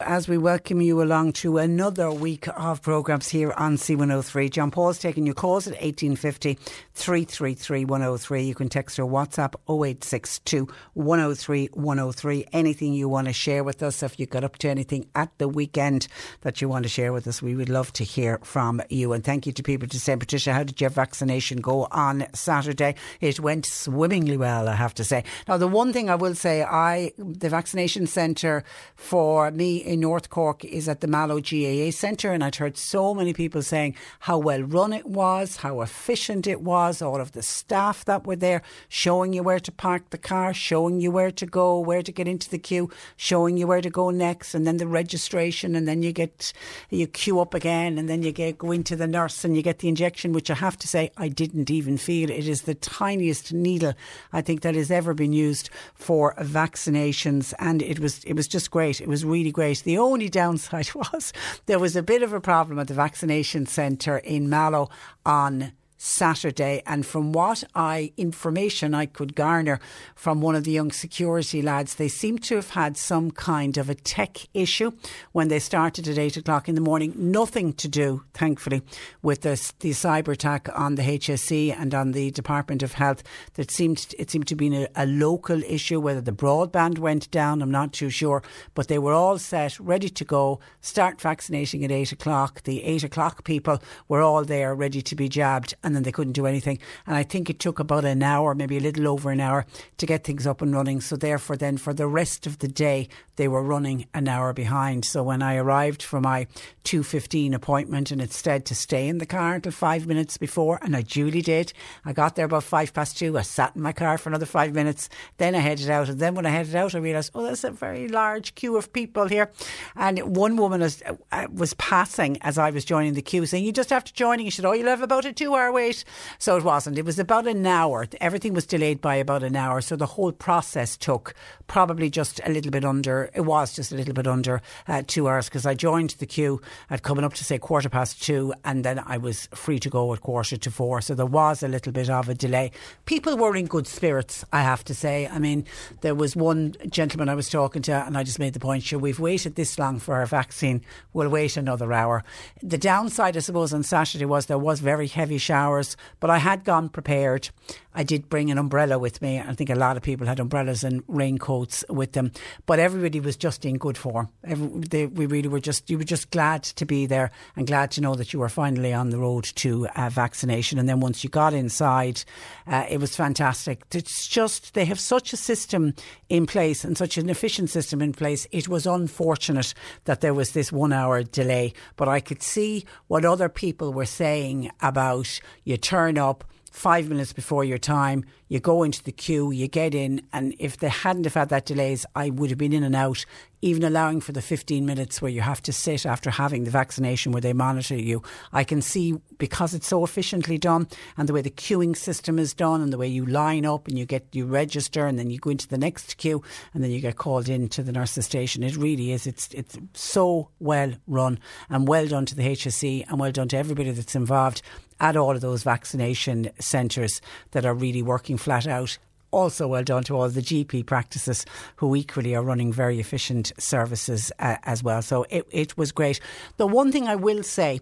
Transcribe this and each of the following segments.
as we welcome you along to another week of programmes here on C103. John Paul's taking your calls at 1850 333 103. You can text or WhatsApp 0862 103 103. Anything you want to share with us, if you got up to anything at the weekend that you want to share with us, we would love to hear from you. And thank you to people to say, Patricia, how did your vaccination go on Saturday? It went swimmingly well, I have to say. Now, the one thing I will say, I the vaccination centre for me in North Cork is at the Mallow GAA Centre, and I'd heard so many people saying how well run it was, how efficient it was, all of the staff that were there showing you where to park the car, showing you where to go, where to get into the queue, showing you where to go next, and then the registration, and then you get you queue up again, and then you get go into the nurse and you get the injection, which I have to say I didn't even feel. It is the tiniest needle I think that has ever been used for vaccinations, and it was it was just great. It was really great. The only downside was there was a bit of a problem at the vaccination centre in Mallow on Saturday. And from what I information I could garner from one of the young security lads, they seem to have had some kind of a tech issue when they started at eight o'clock in the morning. Nothing to do, thankfully, with the, the cyber attack on the HSE and on the Department of Health. That seemed it seemed to be a, a local issue. Whether the broadband went down, I'm not too sure. But they were all set, ready to go. Start vaccinating at eight o'clock. The eight o'clock people were all there, ready to be jabbed and then they couldn't do anything. And I think it took about an hour, maybe a little over an hour, to get things up and running. So therefore, then for the rest of the day, they were running an hour behind. So when I arrived for my 2.15 appointment and said to stay in the car until five minutes before, and I duly did. I got there about five past two. I sat in my car for another five minutes. Then I headed out. And then when I headed out, I realised, oh, there's a very large queue of people here. And one woman was, uh, was passing as I was joining the queue saying, you just have to join. She said, oh, you'll have about a two hour wait. So it wasn't. It was about an hour. Everything was delayed by about an hour. So the whole process took probably just a little bit under, it was just a little bit under uh, two hours because I joined the queue at coming up to say quarter past two and then I was free to go at quarter to four. So there was a little bit of a delay. People were in good spirits, I have to say. I mean, there was one gentleman I was talking to and I just made the point, sure, we've waited this long for our vaccine. We'll wait another hour. The downside, I suppose, on Saturday was there was very heavy showers, but I had gone prepared. I did bring an umbrella with me. I think a lot of people had umbrellas and raincoats with them, but everybody was just in good form. Every, they, we really were just, you were just glad to be there and glad to know that you were finally on the road to uh, vaccination. And then once you got inside, uh, it was fantastic. It's just, they have such a system in place and such an efficient system in place. It was unfortunate that there was this one hour delay, but I could see what other people were saying about you turn up five minutes before your time, you go into the queue, you get in, and if they hadn't have had that delays, I would have been in and out, even allowing for the 15 minutes where you have to sit after having the vaccination where they monitor you. I can see because it's so efficiently done and the way the queuing system is done and the way you line up and you get you register and then you go into the next queue and then you get called in to the nurse's station. It really is. It's it's so well run and well done to the HSE and well done to everybody that's involved at all of those vaccination centres that are really working flat out also well done to all the GP practices who equally are running very efficient services uh, as well. So it, it was great. The one thing I will say,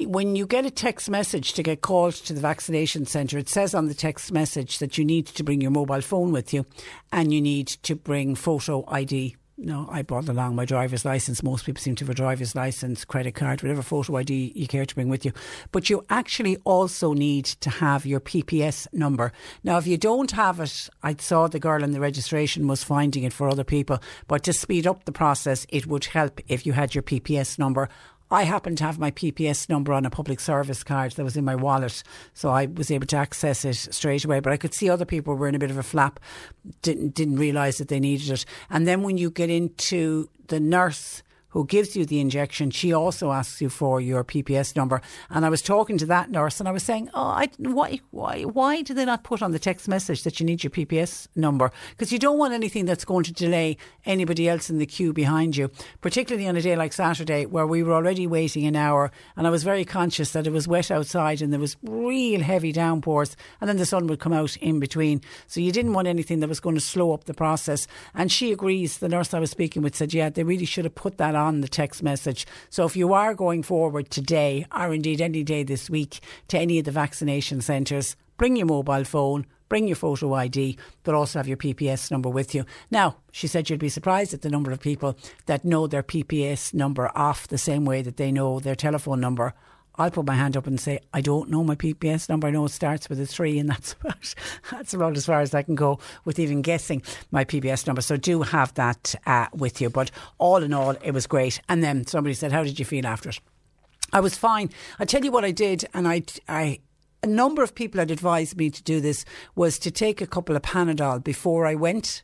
when you get a text message to get called to the vaccination centre, it says on the text message that you need to bring your mobile phone with you and you need to bring photo ID no, I brought along my driver's license. Most people seem to have a driver's license, credit card, whatever photo ID you care to bring with you. But you actually also need to have your PPS number. Now, if you don't have it, I saw the girl in the registration was finding it for other people. But to speed up the process, it would help if you had your PPS number I happened to have my PPS number on a public service card that was in my wallet, so I was able to access it straight away. But I could see other people were in a bit of a flap, didn't didn't realise that they needed it. And then when you get into the nurse who gives you the injection, she also asks you for your PPS number. And I was talking to that nurse and I was saying, oh, I, why, why, why do they not put on the text message that you need your PPS number? Because you don't want anything that's going to delay anybody else in the queue behind you, particularly on a day like Saturday where we were already waiting an hour. And I was very conscious that it was wet outside and there was real heavy downpours and then the sun would come out in between. So you didn't want anything that was going to slow up the process. And she agrees, the nurse I was speaking with said, yeah, they really should have put that on the text message. So if you are going forward today, or indeed any day this week, to any of the vaccination centres, bring your mobile phone, bring your photo ID, but also have your PPS number with you. Now, she said you'd be surprised at the number of people that know their PPS number off the same way that they know their telephone number I'll put my hand up and say, I don't know my PPS number. I know it starts with a three, and that's about, that's about as far as I can go with even guessing my PPS number. So do have that uh, with you. But all in all, it was great. And then somebody said, How did you feel after it? I was fine. I tell you what I did, and I, I a number of people had advised me to do this was to take a couple of Panadol before I went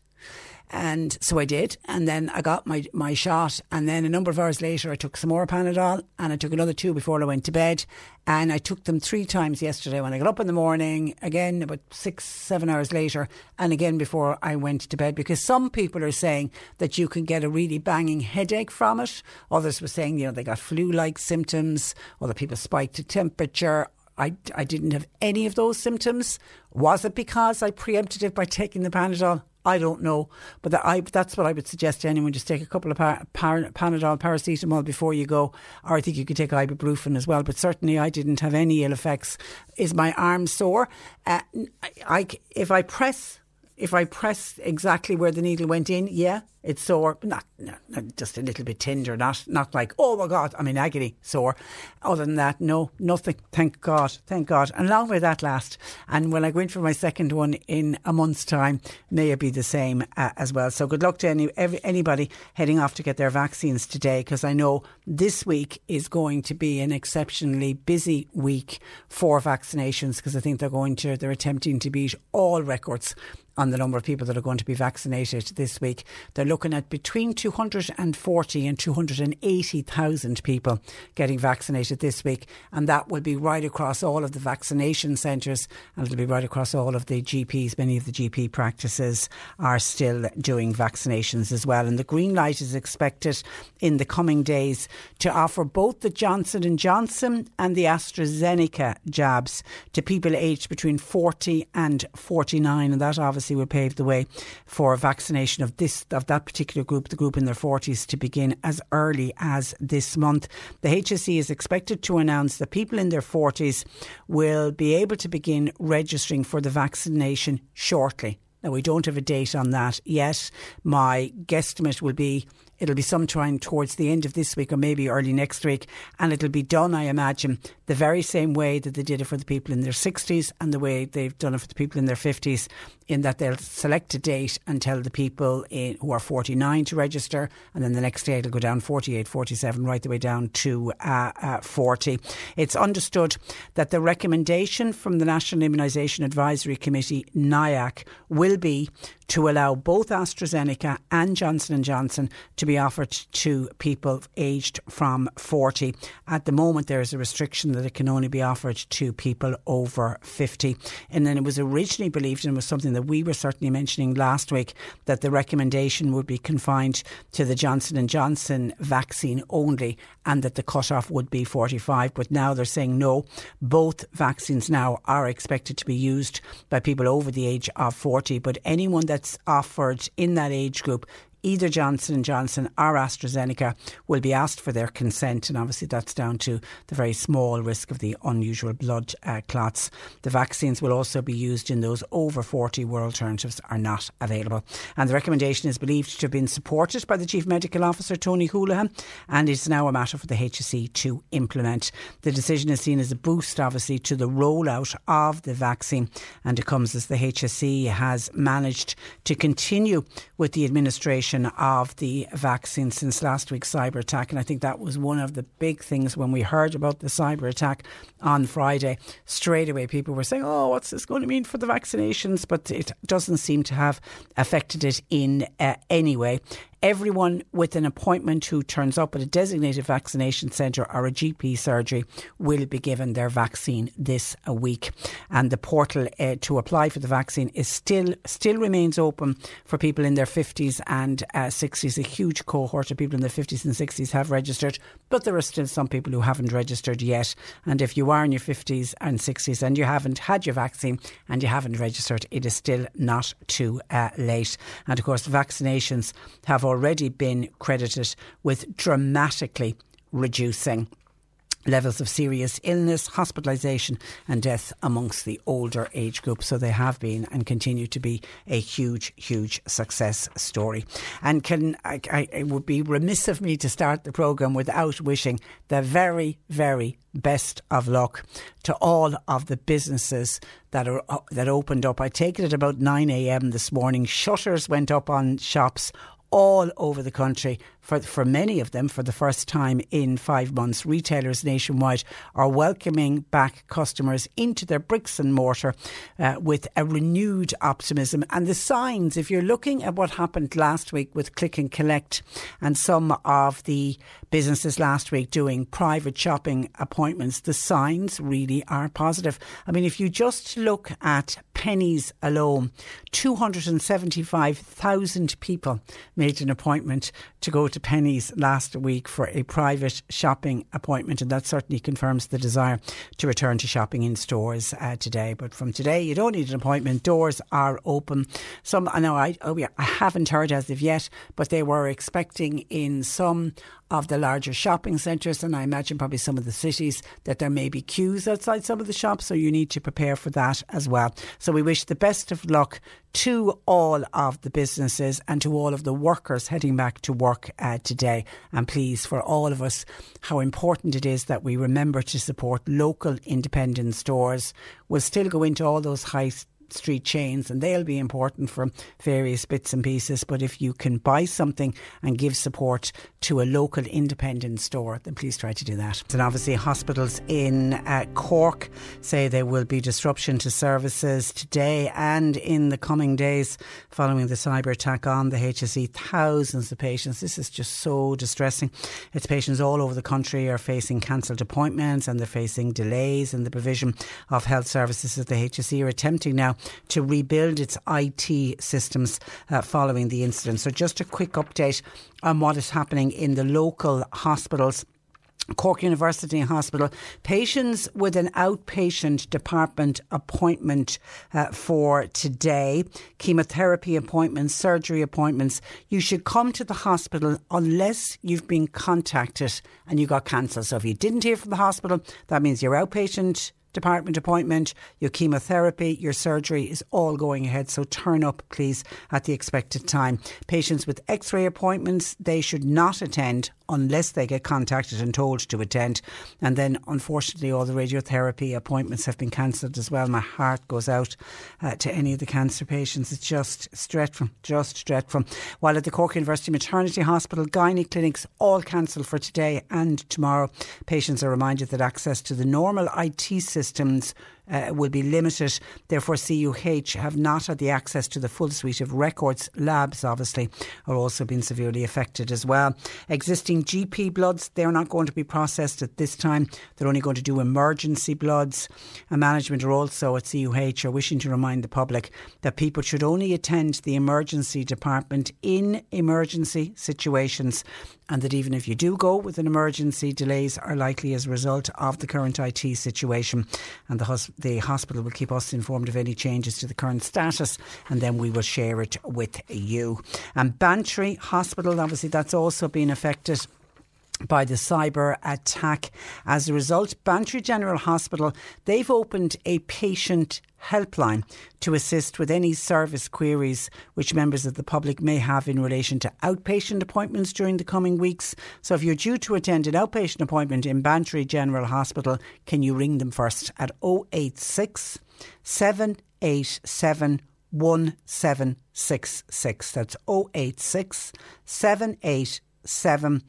and so I did. And then I got my, my shot. And then a number of hours later, I took some more Panadol and I took another two before I went to bed. And I took them three times yesterday when I got up in the morning, again about six, seven hours later, and again before I went to bed. Because some people are saying that you can get a really banging headache from it. Others were saying, you know, they got flu like symptoms. Other people spiked a temperature. I, I didn't have any of those symptoms. Was it because I preempted it by taking the Panadol? I don't know, but that I, that's what I would suggest to anyone. Just take a couple of par, par, Panadol, paracetamol before you go, or I think you could take ibuprofen as well. But certainly, I didn't have any ill effects. Is my arm sore? Uh, I, I, if I press, if I press exactly where the needle went in, yeah, it's sore, not, not, just a little bit tender, not not like oh my god, I'm in agony sore. Other than that, no, nothing. Thank God, thank God. And long may that last. And when I go in for my second one in a month's time, may it be the same uh, as well. So good luck to any every, anybody heading off to get their vaccines today, because I know this week is going to be an exceptionally busy week for vaccinations, because I think they're going to they're attempting to beat all records on the number of people that are going to be vaccinated this week. They're looking at between 240 and 280,000 people getting vaccinated this week. And that will be right across all of the vaccination centres and it'll be right across all of the GPs. Many of the GP practices are still doing vaccinations as well. And the green light is expected in the coming days to offer both the Johnson & Johnson and the AstraZeneca jabs to people aged between 40 and 49. And that obviously will pave the way for vaccination of this of that particular group, the group in their 40s, to begin as early as this month. The HSE is expected to announce that people in their 40s will be able to begin registering for the vaccination shortly. Now, we don't have a date on that yet. My guesstimate will be It'll be sometime towards the end of this week or maybe early next week. And it'll be done, I imagine, the very same way that they did it for the people in their 60s and the way they've done it for the people in their 50s, in that they'll select a date and tell the people in, who are 49 to register. And then the next day it'll go down 48, 47, right the way down to uh, uh, 40. It's understood that the recommendation from the National Immunisation Advisory Committee, NIAC, will be to allow both AstraZeneca and Johnson & Johnson to be offered to people aged from 40. At the moment, there is a restriction that it can only be offered to people over 50. And then it was originally believed, and was something that we were certainly mentioning last week, that the recommendation would be confined to the Johnson & Johnson vaccine only and that the cutoff would be 45. But now they're saying no, both vaccines now are expected to be used by people over the age of 40. But anyone that's offered in that age group either Johnson Johnson or AstraZeneca will be asked for their consent, and obviously that's down to the very small risk of the unusual blood uh, clots. The vaccines will also be used in those over 40 where alternatives are not available. And the recommendation is believed to have been supported by the Chief Medical Officer Tony Holohan, and it's now a matter for the HSE to implement. The decision is seen as a boost, obviously, to the rollout of the vaccine, and it comes as the HSE has managed to continue with the administration of the vaccine since last week's cyber attack. And I think that was one of the big things when we heard about the cyber attack on Friday. Straight away, people were saying, oh, what's this going to mean for the vaccinations? But it doesn't seem to have affected it in uh, any way everyone with an appointment who turns up at a designated vaccination centre or a GP surgery will be given their vaccine this week. And the portal uh, to apply for the vaccine is still still remains open for people in their 50s and uh, 60s. A huge cohort of people in their 50s and 60s have registered, but there are still some people who haven't registered yet. And if you are in your 50s and 60s and you haven't had your vaccine and you haven't registered, it is still not too uh, late. And of course, vaccinations have already already been credited with dramatically reducing levels of serious illness, hospitalisation, and death amongst the older age group. So they have been and continue to be a huge, huge success story. And can I, I, it would be remiss of me to start the programme without wishing the very, very best of luck to all of the businesses that are that opened up. I take it at about 9 a.m. this morning. Shutters went up on shops all over the country for, for many of them for the first time in five months. Retailers nationwide are welcoming back customers into their bricks and mortar uh, with a renewed optimism. And the signs, if you're looking at what happened last week with Click and Collect and some of the businesses last week doing private shopping appointments, the signs really are positive. I mean, if you just look at Penneys alone, 275,000 people made an appointment to go to Penneys last week for a private shopping appointment, and that certainly confirms the desire to return to shopping in stores uh, today. But from today, you don't need an appointment. Doors are open. Some I know I oh yeah, I haven't heard as of yet, but they were expecting in some of the larger shopping centres, and I imagine probably some of the cities that there may be queues outside some of the shops, so you need to prepare for that as well. So we wish the best of luck to all of the businesses and to all of the workers heading back to work uh, today. And please, for all of us, how important it is that we remember to support local independent stores. We'll still go into all those high street chains and they'll be important for various bits and pieces. But if you can buy something and give support to a local independent store, then please try to do that. And obviously, hospitals in uh, Cork say there will be disruption to services today and in the coming days following the cyber attack on the HSE. Thousands of patients. This is just so distressing. It's patients all over the country are facing cancelled appointments and they're facing delays in the provision of health services that the HSE are attempting now to rebuild its IT systems uh, following the incident. So, just a quick update on what is happening in the local hospitals. Cork University Hospital, patients with an outpatient department appointment uh, for today, chemotherapy appointments, surgery appointments, you should come to the hospital unless you've been contacted and you got cancelled. So if you didn't hear from the hospital, that means your outpatient department appointment, your chemotherapy, your surgery is all going ahead. So turn up, please, at the expected time. Patients with x ray appointments, they should not attend unless they get contacted and told to attend. And then, unfortunately, all the radiotherapy appointments have been cancelled as well. My heart goes out uh, to any of the cancer patients. It's just dreadful, just dreadful. While at the Cork University Maternity Hospital, gynae clinics all cancelled for today and tomorrow. Patients are reminded that access to the normal IT systems uh, will be limited. Therefore, CUH have not had the access to the full suite of records. Labs, obviously, are also being severely affected as well. Existing GP bloods, they're not going to be processed at this time. They're only going to do emergency bloods. And management are also at CUH are wishing to remind the public that people should only attend the emergency department in emergency situations and that even if you do go with an emergency, delays are likely as a result of the current IT situation. And the, hos- the hospital will keep us informed of any changes to the current status, and then we will share it with you. And Bantry Hospital, obviously, that's also been affected by the cyber attack. As a result, Bantry General Hospital, they've opened a patient helpline to assist with any service queries which members of the public may have in relation to outpatient appointments during the coming weeks. So if you're due to attend an outpatient appointment in Bantry General Hospital, can you ring them first at 086 787 1766. That's 086 787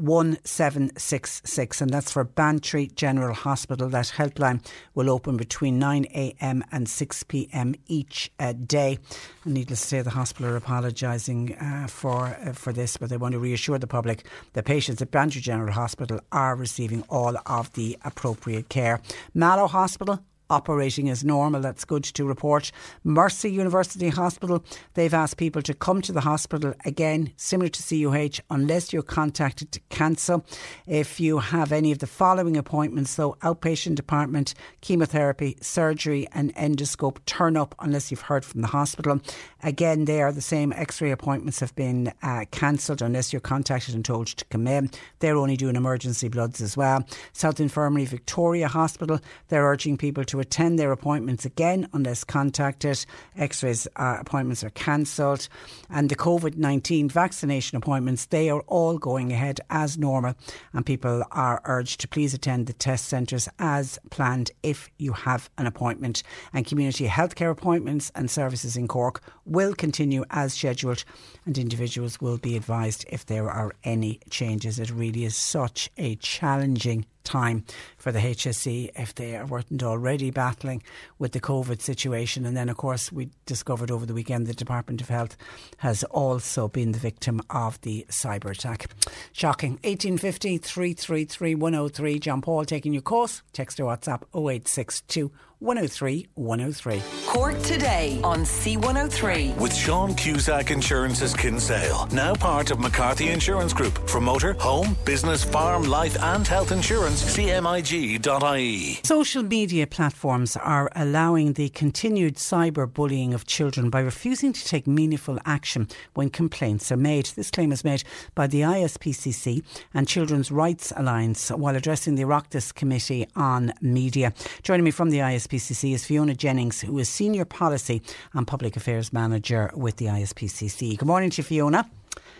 1766, and that's for Bantry General Hospital. That helpline will open between 9am and 6pm each uh, day. And needless to say, the hospital are apologising uh, for, uh, for this, but they want to reassure the public that patients at Bantry General Hospital are receiving all of the appropriate care. Mallow Hospital operating as normal. That's good to report. Mercy University Hospital, they've asked people to come to the hospital again, similar to CUH, unless you're contacted to cancel. If you have any of the following appointments, though, outpatient department, chemotherapy, surgery, and endoscope, turn up unless you've heard from the hospital. Again, they are the same. X ray appointments have been uh, cancelled unless you're contacted and told to come in. They're only doing emergency bloods as well. South Infirmary Victoria Hospital, they're urging people to attend their appointments again unless contacted. X rays uh, appointments are cancelled. And the COVID 19 vaccination appointments, they are all going ahead as normal. And people are urged to please attend the test centres as planned if you have an appointment. And community healthcare appointments and services in Cork will continue as scheduled, and individuals will be advised if there are any changes. It really is such a challenging time for the HSE if they weren't already battling with the COVID situation. And then, of course, we discovered over the weekend the Department of Health has also been the victim of the cyber attack. Shocking. 1850 333 103. John Paul taking your course. Text or WhatsApp 0862 103 103. Cork today on C103. With Sean Cusack Insurance's Kinsale, now part of McCarthy Insurance Group. For motor, home, business, farm, life, and health insurance, cmig.ie. Social media platforms are allowing the continued cyberbullying of children by refusing to take meaningful action when complaints are made. This claim is made by the ISPCC and Children's Rights Alliance while addressing the Oireachtas Committee on Media. Joining me from the ISPCC is Fiona Jennings, who is Senior Policy and Public Affairs Manager with the ISPCC. Good morning to you, Fiona.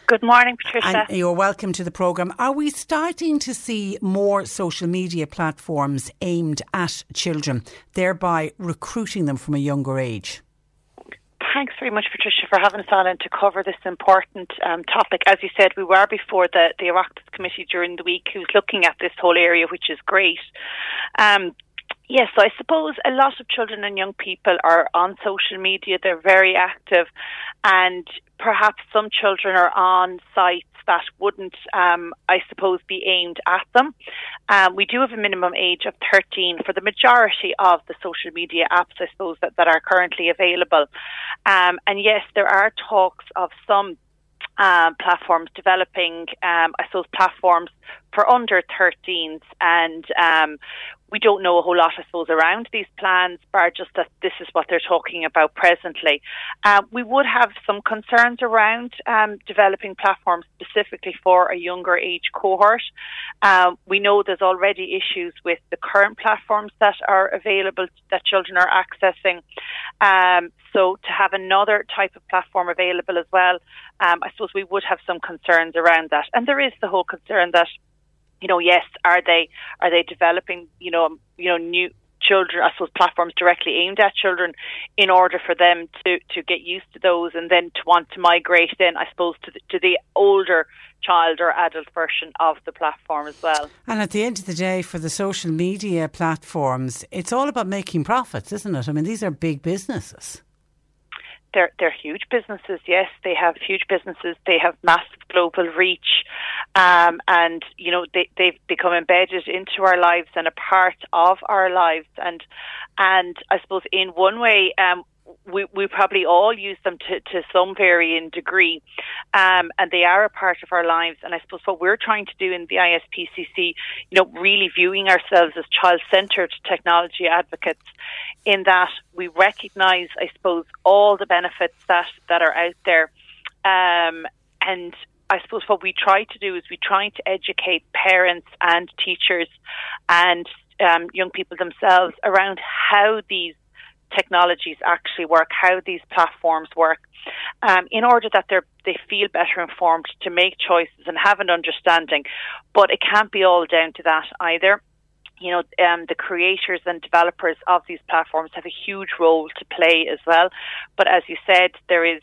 Good morning, Patricia. And you're welcome to the programme. Are we starting to see more social media platforms aimed at children, thereby recruiting them from a younger age? Thanks very much, Patricia, for having us on and to cover this important um, topic. As you said, we were before the, the Oireachtas Committee during the week who's looking at this whole area, which is great. Um, Yes, so I suppose a lot of children and young people are on social media. They're very active, and perhaps some children are on sites that wouldn't, um, I suppose, be aimed at them. Um, we do have a minimum age of 13 for the majority of the social media apps, I suppose, that, that are currently available. Um, and yes, there are talks of some um, platforms developing, um, I suppose, platforms for under 13s. And um, we don't know a whole lot, I suppose, around these plans, bar just that this is what they're talking about presently. Uh, we would have some concerns around um, developing platforms specifically for a younger age cohort. Um, we know there's already issues with the current platforms that are available that children are accessing. Um, so to have another type of platform available as well, um, I suppose we would have some concerns around that. And there is the whole concern that you know, yes, are they are they developing, you know, you know, new children, I suppose, platforms directly aimed at children in order for them to, to get used to those and then to want to migrate then, I suppose, to the, to the older child or adult version of the platform as well. And at the end of the day, for the social media platforms, it's all about making profits, isn't it? I mean, these are big businesses they're they're huge businesses. Yes, they have huge businesses. They have massive global reach, um, and you know they they've become embedded into our lives and a part of our lives. And and I suppose in one way, um, we, we probably all use them to, to some varying degree, um, and they are a part of our lives. And I suppose what we're trying to do in the ISPCC, you know, really viewing ourselves as child-centred technology advocates, in that we recognise, I suppose, all the benefits that that are out there, um, and I suppose what we try to do is we try to educate parents and teachers and um, young people themselves around how these technologies actually work, how these platforms work, um, in order that they they feel better informed to make choices and have an understanding. But it can't be all down to that either. You know, um, the creators and developers of these platforms have a huge role to play as well. But as you said, there is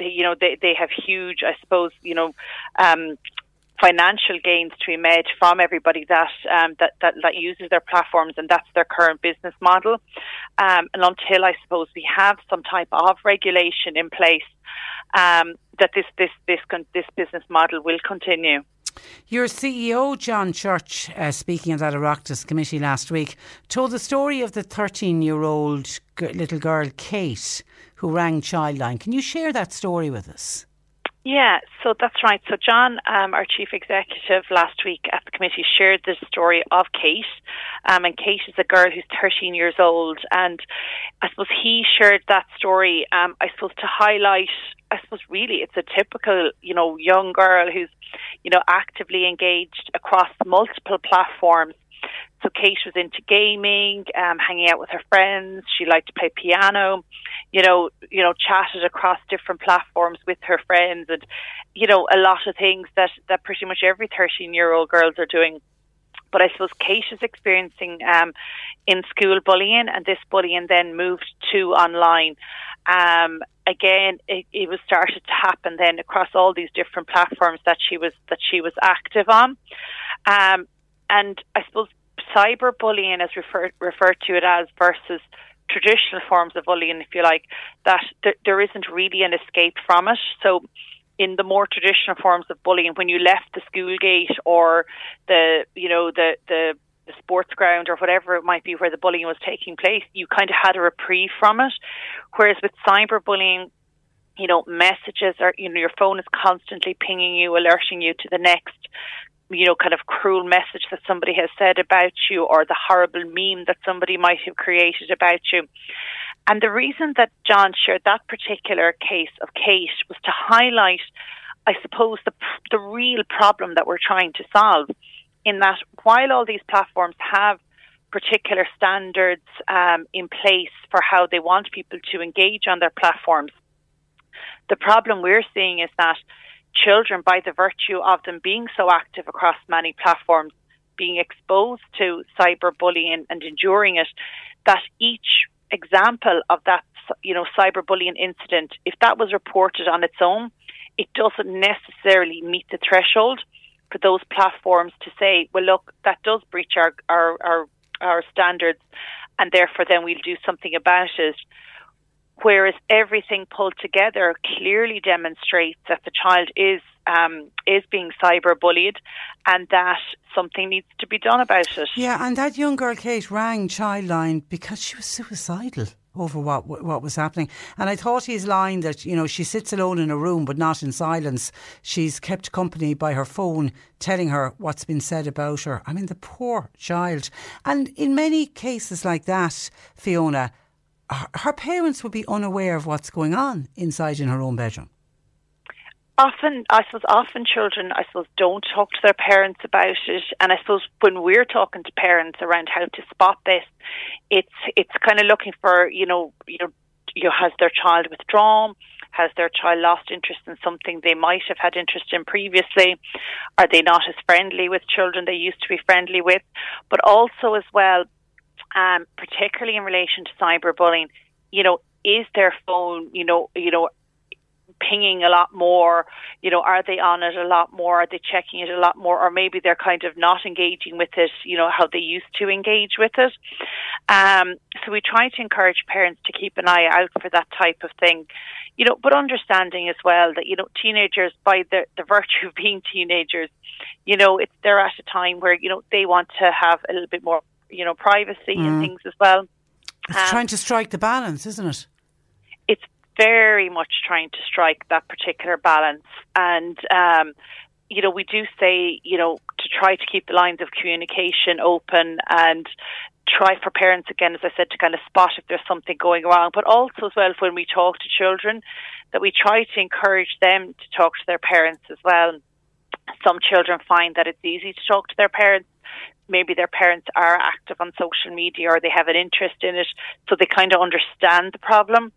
you know they they have huge i suppose you know um financial gains to made from everybody that um, that, that, that uses their platforms, and that's their current business model. Um, and until I suppose we have some type of regulation in place, um, that this this this this business model will continue. Your CEO, John Church, uh, speaking at that Oireachtas committee last week, told the story of the 13 year old g- little girl, Kate, who rang Childline. Can you share that story with us? Yeah, so that's right. So John, um, our chief executive, last week at the committee shared the story of Kate, um, and Kate is a girl who's 13 years old, and I suppose he shared that story. Um, I suppose to highlight, I suppose really it's a typical, you know, young girl who's, you know, actively engaged across multiple platforms so Kate was into gaming, um, hanging out with her friends. She liked to play piano, you know, you know, chatted across different platforms with her friends, and you know, a lot of things that that pretty much every thirteen-year-old girls are doing. But I suppose Kate is experiencing um, in school bullying, and this bullying then moved to online. Um, again, it, it was started to happen then across all these different platforms that she was that she was active on. Um, and I suppose cyberbullying, as referred referred to it as, versus traditional forms of bullying, if you like, that th- there isn't really an escape from it. So, in the more traditional forms of bullying, when you left the school gate or the you know the the the sports ground or whatever it might be where the bullying was taking place, you kind of had a reprieve from it. Whereas with cyberbullying, you know, messages are, you know, your phone is constantly pinging you, alerting you to the next you know, kind of cruel message that somebody has said about you or the horrible meme that somebody might have created about you. And the reason that John shared that particular case of Kate was to highlight, I suppose, the, the real problem that we're trying to solve. In that, while all these platforms have particular standards um, in place for how they want people to engage on their platforms, the problem we're seeing is that children, by the virtue of them being so active across many platforms, being exposed to cyberbullying and enduring it, that each example of that, you know, cyberbullying incident, if that was reported on its own, it doesn't necessarily meet the threshold for those platforms to say, well, look, that does breach our, our, our, our standards, and therefore then we'll do something about it whereas everything pulled together clearly demonstrates that the child is um, is being cyber bullied and that something needs to be done about it. Yeah, and that young girl Kate rang Childline because she was suicidal over what what was happening. And I thought his line that you know she sits alone in a room but not in silence. She's kept company by her phone, telling her what's been said about her. I mean, the poor child. And in many cases like that, Fiona her parents would be unaware of what's going on inside in her own bedroom. Often, I suppose, often children, I suppose, don't talk to their parents about it. And I suppose when we're talking to parents around how to spot this, it's it's kind of looking for, you know, you know, you know, has their child withdrawn? Has their child lost interest in something they might have had interest in previously? Are they not as friendly with children they used to be friendly with? But also, as well, um, particularly in relation to cyberbullying. You know, is their phone, you know, you know, pinging a lot more? You know, are they on it a lot more? Are they checking it a lot more? Or maybe they're kind of not engaging with it, you know, how they used to engage with it. Um, so we try to encourage parents to keep an eye out for that type of thing, you know, but understanding as well that, you know, teenagers, by the, the virtue of being teenagers, you know, it's, they're at a time where, you know, they want to have a little bit more, you know, privacy mm. and things as well. It's um, trying to strike the balance, isn't it? It's very much trying to strike that particular balance. And, um, you know, we do say, you know, to try to keep the lines of communication open and try for parents, again, as I said, to kind of spot if there's something going wrong. But also, as well, when we talk to children, that we try to encourage them to talk to their parents as well. Some children find that it's easy to talk to their parents maybe their parents are active on social media or they have an interest in it, so they kind of understand the problem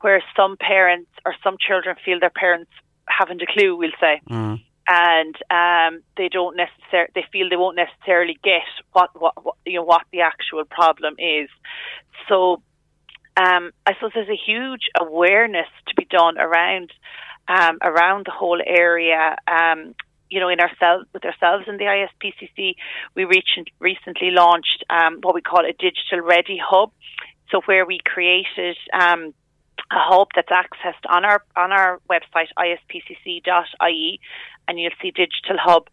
where some parents or some children feel their parents haven't a clue, we'll say. Mm. And um, they don't necessarily, they feel they won't necessarily get what, what, what, you know, what the actual problem is. So, um, I suppose there's a huge awareness to be done around, um, around the whole area. Um, you know, in ourselves with ourselves in the ISPCC, we recently launched um, what we call a digital ready hub. So where we created um, a hub that's accessed on our on our website ispcc.ie, and you'll see digital hub.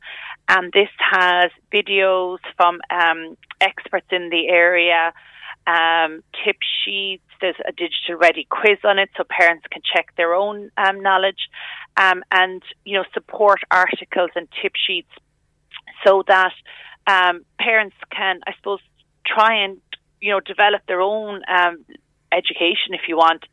And this has videos from um, experts in the area, um, tip sheets. There's a digital ready quiz on it, so parents can check their own um, knowledge, um, and you know support articles and tip sheets, so that um, parents can, I suppose, try and you know develop their own um, education, if you want,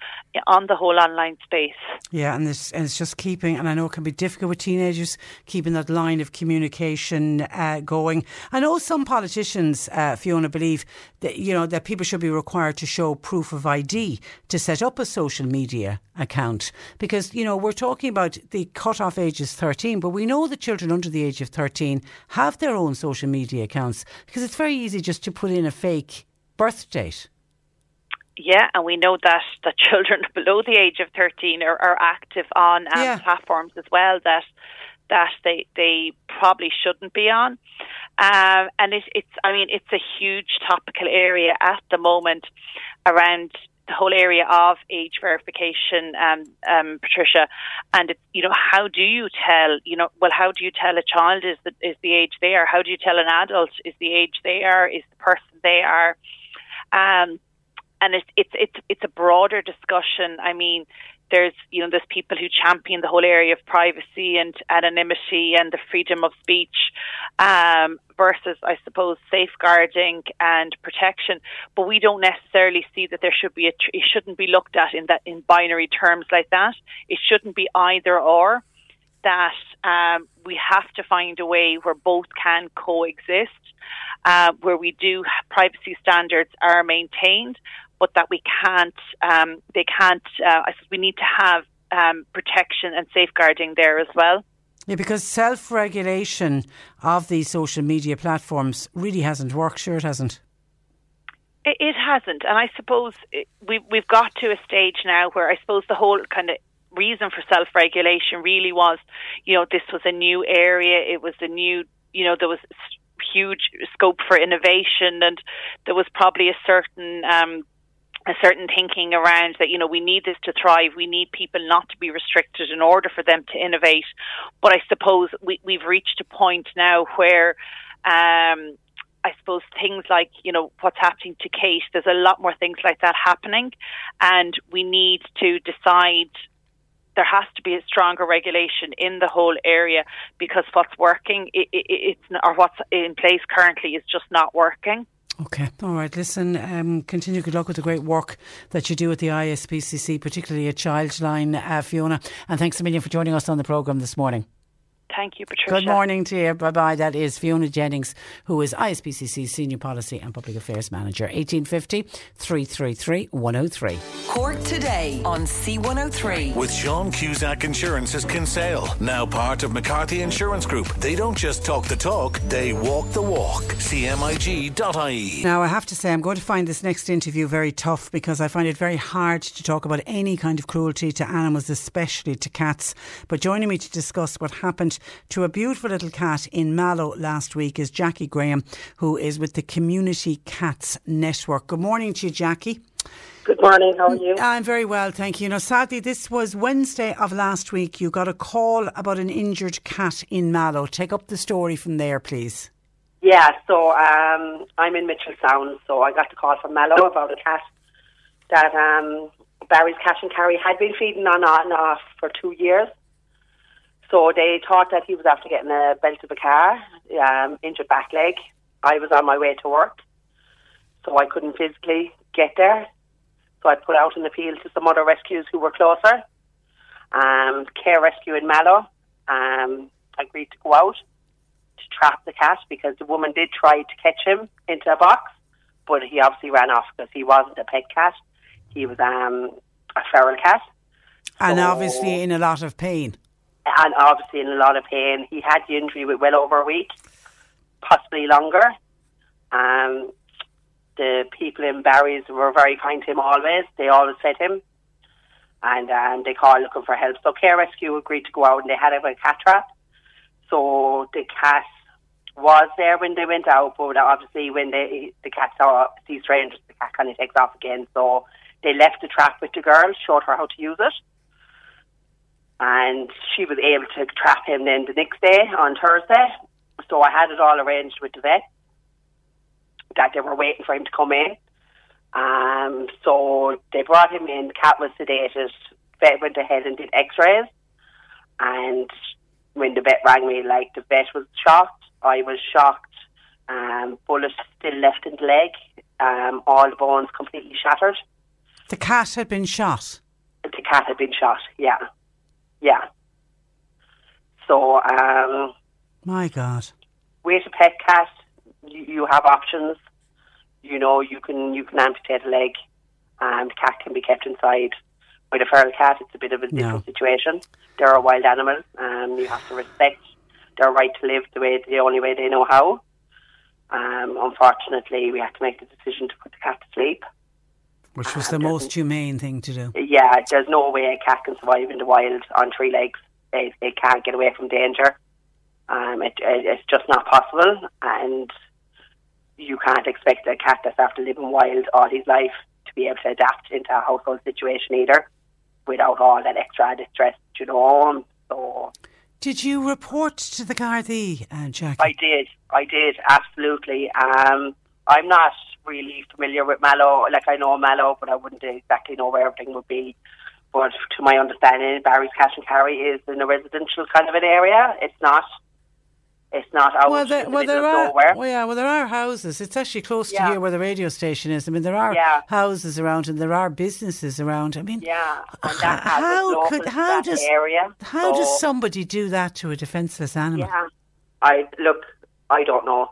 on the whole online space. Yeah, and it's, and it's just keeping, and I know it can be difficult with teenagers, keeping that line of communication uh, going. I know some politicians, uh, Fiona, believe that, you know, that people should be required to show proof of ID to set up a social media account. Because, you know, we're talking about the cut-off age is 13, but we know that children under the age of 13 have their own social media accounts because it's very easy just to put in a fake birth date. Yeah, and we know that that children below the age of thirteen are, are active on um, yeah. platforms as well that that they they probably shouldn't be on. Um, and it, it's I mean it's a huge topical area at the moment around the whole area of age verification, um, um, Patricia, and it, you know how do you tell you know well how do you tell a child is the is the age they are? How do you tell an adult is the age they are? Is the person they are? Um, and it's it's it's it's a broader discussion. I mean, there's you know there's people who champion the whole area of privacy and anonymity and the freedom of speech um, versus I suppose safeguarding and protection. But we don't necessarily see that there should be a it shouldn't be looked at in that in binary terms like that. It shouldn't be either or. That um, we have to find a way where both can coexist, uh, where we do privacy standards are maintained, but that we can't, um, they can't, uh, I suppose we need to have um, protection and safeguarding there as well. Yeah, because self regulation of these social media platforms really hasn't worked, sure, it hasn't. It, it hasn't. And I suppose it, we, we've got to a stage now where I suppose the whole kind of reason for self regulation really was, you know, this was a new area, it was a new, you know, there was huge scope for innovation and there was probably a certain um, a certain thinking around that you know we need this to thrive we need people not to be restricted in order for them to innovate but i suppose we, we've reached a point now where um, I suppose things like, you know, what's happening to Kate, there's a lot more things like that happening. And we need to decide there has to be a stronger regulation in the whole area because what's working, it, it, it's, or what's in place currently is just not working. Okay, all right. Listen, um, continue good luck with the great work that you do at the ISPCC, particularly at Childline, uh, Fiona. And thanks a million for joining us on the programme this morning. Thank you, Patricia. Good morning to you. Bye bye. That is Fiona Jennings, who is ISPCC Senior Policy and Public Affairs Manager. 1850 333 103. Cork today on C103. With Sean Cusack Insurance's Kinsale, now part of McCarthy Insurance Group. They don't just talk the talk, they walk the walk. CMIG.ie. Now, I have to say, I'm going to find this next interview very tough because I find it very hard to talk about any kind of cruelty to animals, especially to cats. But joining me to discuss what happened to a beautiful little cat in Mallow last week is Jackie Graham, who is with the Community Cats Network. Good morning to you, Jackie. Good morning. How are you? I'm very well, thank you. Now, sadly, this was Wednesday of last week. You got a call about an injured cat in Mallow. Take up the story from there, please. Yeah, so um, I'm in Mitchell Sound, so I got the call from Mallow about a cat that um, Barry's Cash and Carry had been feeding on and off for two years. So they thought that he was after getting a belt of a car, um, injured back leg. I was on my way to work, so I couldn't physically get there. So I put out an appeal to some other rescues who were closer. Um, Care Rescue in Mallow um, agreed to go out to trap the cat because the woman did try to catch him into a box, but he obviously ran off because he wasn't a pet cat. He was um, a feral cat. And So- obviously in a lot of pain. And obviously in a lot of pain. He had the injury with well over a week, possibly longer. Um, the people in Barry's were very kind to him always. They always fed him, and um, they called looking for help. So Care Rescue agreed to go out, and they had him a cat trap. So the cat was there when they went out, but obviously when they the cat saw see strangers, the cat kind of takes off again. So they left the trap with the girl, showed her how to use it and she was able to trap him then the next day on Thursday. So I had it all arranged with the vet that they were waiting for him to come in. Um, so they brought him in. Cat was sedated. Vet went ahead and did X-rays, and when the vet rang me, like the vet was shocked. I was shocked. Um, bullet still left in the leg. Um, all the bones completely shattered. The cat had been shot. The cat had been shot. Yeah, yeah. So um, My God. with a pet cat, you, you have options. You know, you can you can amputate a leg, and the cat can be kept inside. With a feral cat, it's a bit of a different situation. They're a wild animal, and you have to respect their right to live the way the only way they know how. Um, unfortunately, we had to make the decision to put the cat to sleep. Which was the most humane thing to do. Yeah, there's no way a cat can survive in the wild on three legs. They, it can't get away from danger. Um, it, it, it's just not possible, and you can't expect a cat that's after living wild all his life to be able to adapt into a household situation either, without all that extra distress, you know. So Did you report to the Gardaí, uh, Jackie? I did, I did absolutely. Um, I'm not really familiar with Mallow. Like I know Mallow, but I wouldn't exactly know where everything would be. But to my understanding, Barry's Cash and Carry is in a residential kind of an area. It's not. It's not out well, there, the well, there are. nowhere. Well, yeah, well, there are houses. It's actually close to here where the radio station is. I mean, there are Yeah. houses around, and there are businesses around. I mean, yeah, and that has how could how does area. how does somebody do that to a defenceless animal? Yeah, I look. I don't know.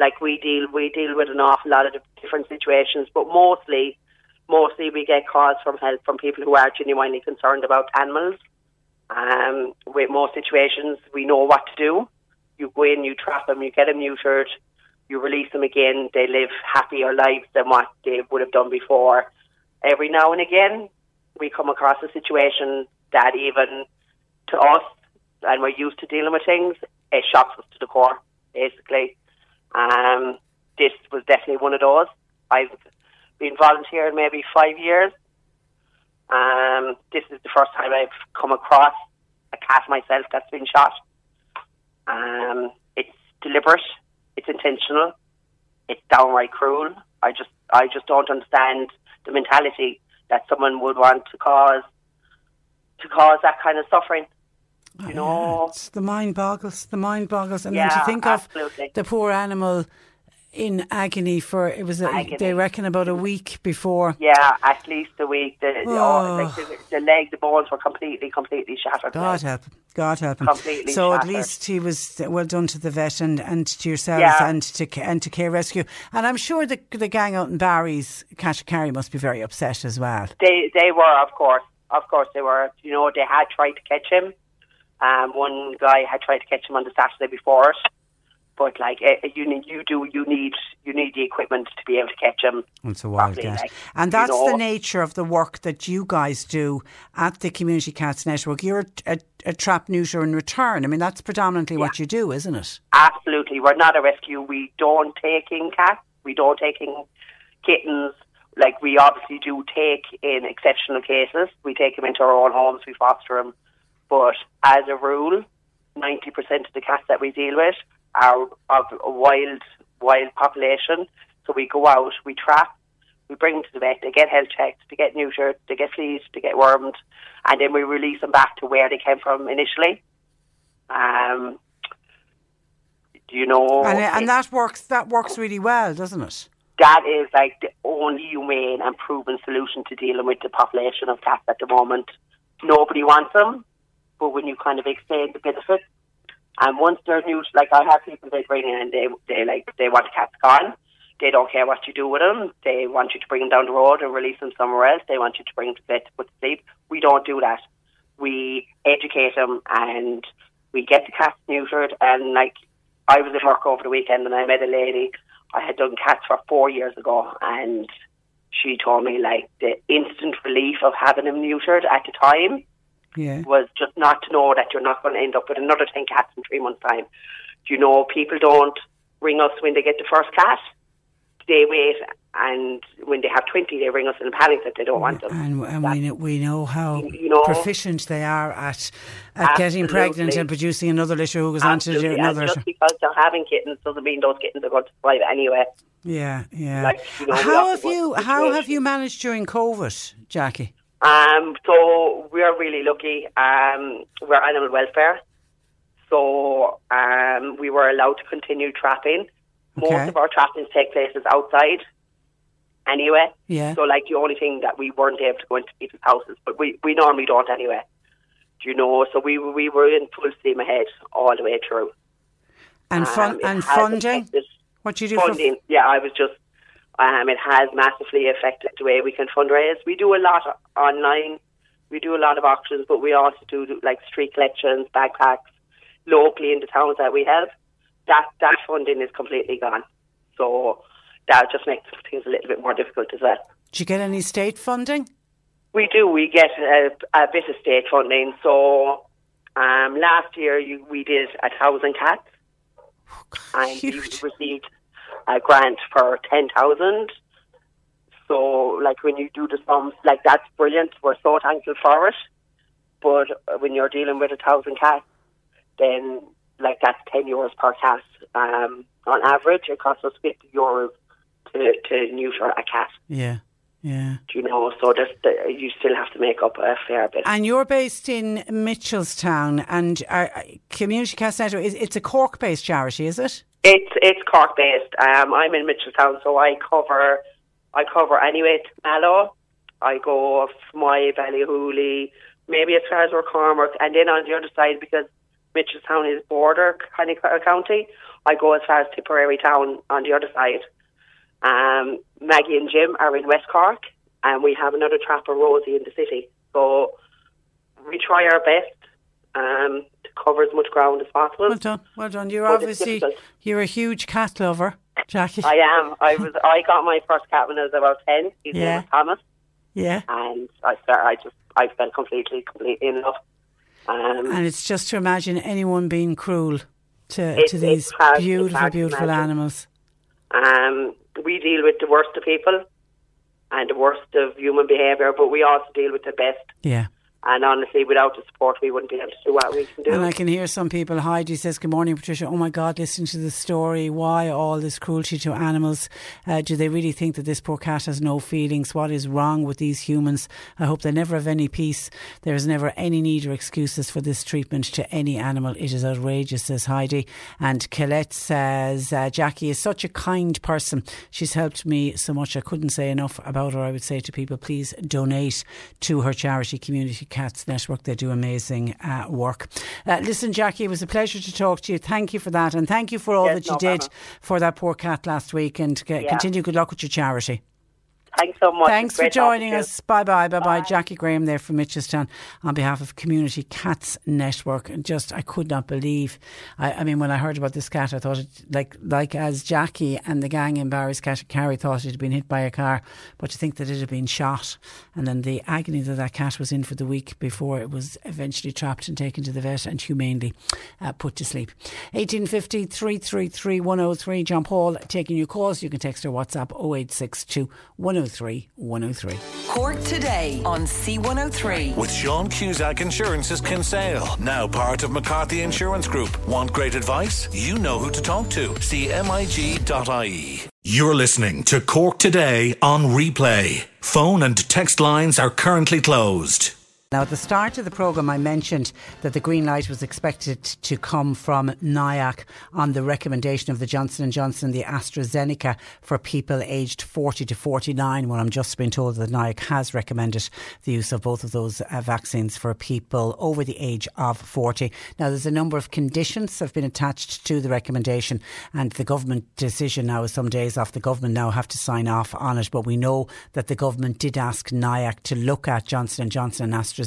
Like we deal, we deal with an awful lot of different situations, but mostly, mostly we get calls from help from people who are genuinely concerned about animals. Um, with most situations, we know what to do. You go in, you trap them, you get them neutered, you release them again. They live happier lives than what they would have done before. Every now and again, we come across a situation that even to us, and we're used to dealing with things, it shocks us to the core, basically. Um, this was definitely one of those. I've been volunteering maybe five years. Um, this is the first time I've come across a cat myself that's been shot. Um, it's deliberate, it's intentional, it's downright cruel. I just, I just don't understand the mentality that someone would want to cause to cause that kind of suffering. Oh, you know, It's the mind boggles. The mind boggles. And then to think absolutely. of the poor animal in agony for it was. A, They reckon about a week before. Yeah, at least a week. The, oh, oh. like the, the leg, the bones were completely, completely shattered. God help him. God help him. Completely so at least he was well done to the vet and, and to yourselves Yeah. and to and to Care Rescue. And I'm sure the the gang out in Barry's Cash Carry must be very upset as well. They they were, of course, of course they were. You know, they had tried to catch him. Um, one guy had tried to catch him on the Saturday before it, but like eh, you need, you do, you need, you need the equipment to be able to catch him. It's a properly, wildcat. like, And you that's the nature of the work that you guys do at the Community Cats Network. You're a, a, a trap neuter in return. I mean, that's predominantly what you do, isn't it? Absolutely, we're not a rescue. We don't take in cats. We don't take in kittens. Like we obviously do take in exceptional cases. We take them into our own homes. We foster them. But as a rule, ninety percent of the cats that we deal with are of a wild, wild population. So we go out, we trap, we bring them to the vet. They get health checked, they get neutered, they get fleas, they get wormed, and then we release them back to where they came from initially. Um, you know, and and that works. That works really well, doesn't it? that is like the only humane and proven solution to dealing with the population of cats at the moment. Nobody wants them, but when you kind of explain the benefits, and once they're new, like I have people they bring in and they they like they want cats gone. They don't care what you do with them. They want you to bring them down the road and release them somewhere else. They want you to bring them to bed to put to sleep. We don't do that. We educate them and we get the cats neutered. And like I was at work over the weekend and I met a lady. I had done cats for four years ago, and she told me like the instant relief of having them neutered at the time Yeah. was just not to know that you're not going to end up with another 10 cats in three months' time. Do you know, people don't ring us when they get the first cat. They wait, and when they have 20, they ring us in a panic that they don't want them. And, and we know, we know how You know- proficient they are at at getting pregnant and producing another litter who goes on to do Absolutely. And just because they're having kittens doesn't mean those kittens are going to survive anyway. Yeah, yeah. Like, you know, how have have to work you how have you managed during COVID, Jackie? Um, so we're really lucky. Um, we're animal welfare, so um, we were allowed to continue trapping. Okay. Most of our trappings take places outside, anyway. Yeah. So, like the only thing that we weren't able to go into people's houses, but we we normally don't anyway. Do you know? So we we were in full steam ahead all the way through. And fun Um, and funding. affected- What do you do funding, yeah, I was just, um, it has massively affected the way we can fundraise. We do a lot online, we do a lot of auctions, but we also do like street collections, backpacks, locally in the towns that we help. That that funding is completely gone, so that just makes things a little bit more difficult as well. Do you get any state funding? We do. We get a, a bit of state funding. So um, last year you, we did a thousand cats, and we received a grant for ten thousand. So, like when you do the sums, like that's brilliant. We're so thankful for it. But uh, when you're dealing with a thousand cats, then like that's ten euros per cat. Um, on average, it costs us fifty euros to to neuter a cat. Yeah, yeah. Do you know? So there's, there, you still have to make up a fair bit. And you're based in Mitchelstown, and our uh, Community Cast Centre is it's a Cork-based charity, is it? It's it's Cork based. Um, I'm in Mitchelstown, so I cover I cover anyway to Mallow. I go off my Ballyhooly, maybe as far as Cormac, and then on the other side because Mitchelstown is border kind of county. I go as far as Tipperary town on the other side. Um, Maggie and Jim are in West Cork, and we have another trapper, Rosie, in the city. So we try our best um, cover as much ground as possible. Well done, well done. You're But obviously you're a huge cat lover, Jackie. I am. I was. I got my first cat when I was about ten. His Yeah. name was Thomas, yeah, and I start. I just. I fell completely, completely in love. Um, and it's just to imagine anyone being cruel to It- to these it's beautiful, beautiful animals. um, we deal with the worst of people and the worst of human behaviour, but we also deal with the best. Yeah, And honestly, without the support, we wouldn't be able to do what we can do. And I can hear some people. Heidi says, Good morning, Patricia. Oh my God, listen to the story. Why all this cruelty to animals? Uh, do they really think that this poor cat has no feelings? What is wrong with these humans? I hope they never have any peace. There is never any need or excuses for this treatment to any animal. It is outrageous, says Heidi. And Colette says, uh, Jackie is such a kind person. She's helped me so much. I couldn't say enough about her. I would say to people, please donate to her charity community Cats Network. They do amazing uh, work. Uh, listen, Jackie, it was a pleasure to talk to you. Thank you for that. And thank you for all Yes, that you no did problem. for that poor cat last week. And c- Yeah. continue good luck with your charity. Thanks so much. Thanks for joining us. Bye bye. Bye bye. Jackie Graham there from Mitchelstown on behalf of Community Cats Network. And just, I could not believe. I, I mean, when I heard about this cat, I thought it, like, like as Jackie and the gang in Barry's Cash Carry thought it had been hit by a car, but to think that it had been shot. And then the agony that that cat was in for the week before it was eventually trapped and taken to the vet and humanely uh, put to sleep. 1850 333 103. John Paul taking your calls. You can text or WhatsApp 0862 103 103. Cork today on C103. With Sean Cusack Insurance's Kinsale, now part of McCarthy Insurance Group. Want great advice? You know who to talk to. CMIG.ie. You're listening to Cork Today on replay. Phone and text lines are currently closed. Now, at the start of the programme, I mentioned that the green light was expected to come from NIAC on the recommendation of the Johnson & Johnson, the AstraZeneca for people aged 40 to 49. Well, I'm just been told that NIAC has recommended the use of both of those uh, vaccines for people over the age of 40. Now, there's a number of conditions that have been attached to the recommendation, and the government decision now is some days off. The government now have to sign off on it, but we know that the government did ask NIAC to look at Johnson & Johnson and AstraZeneca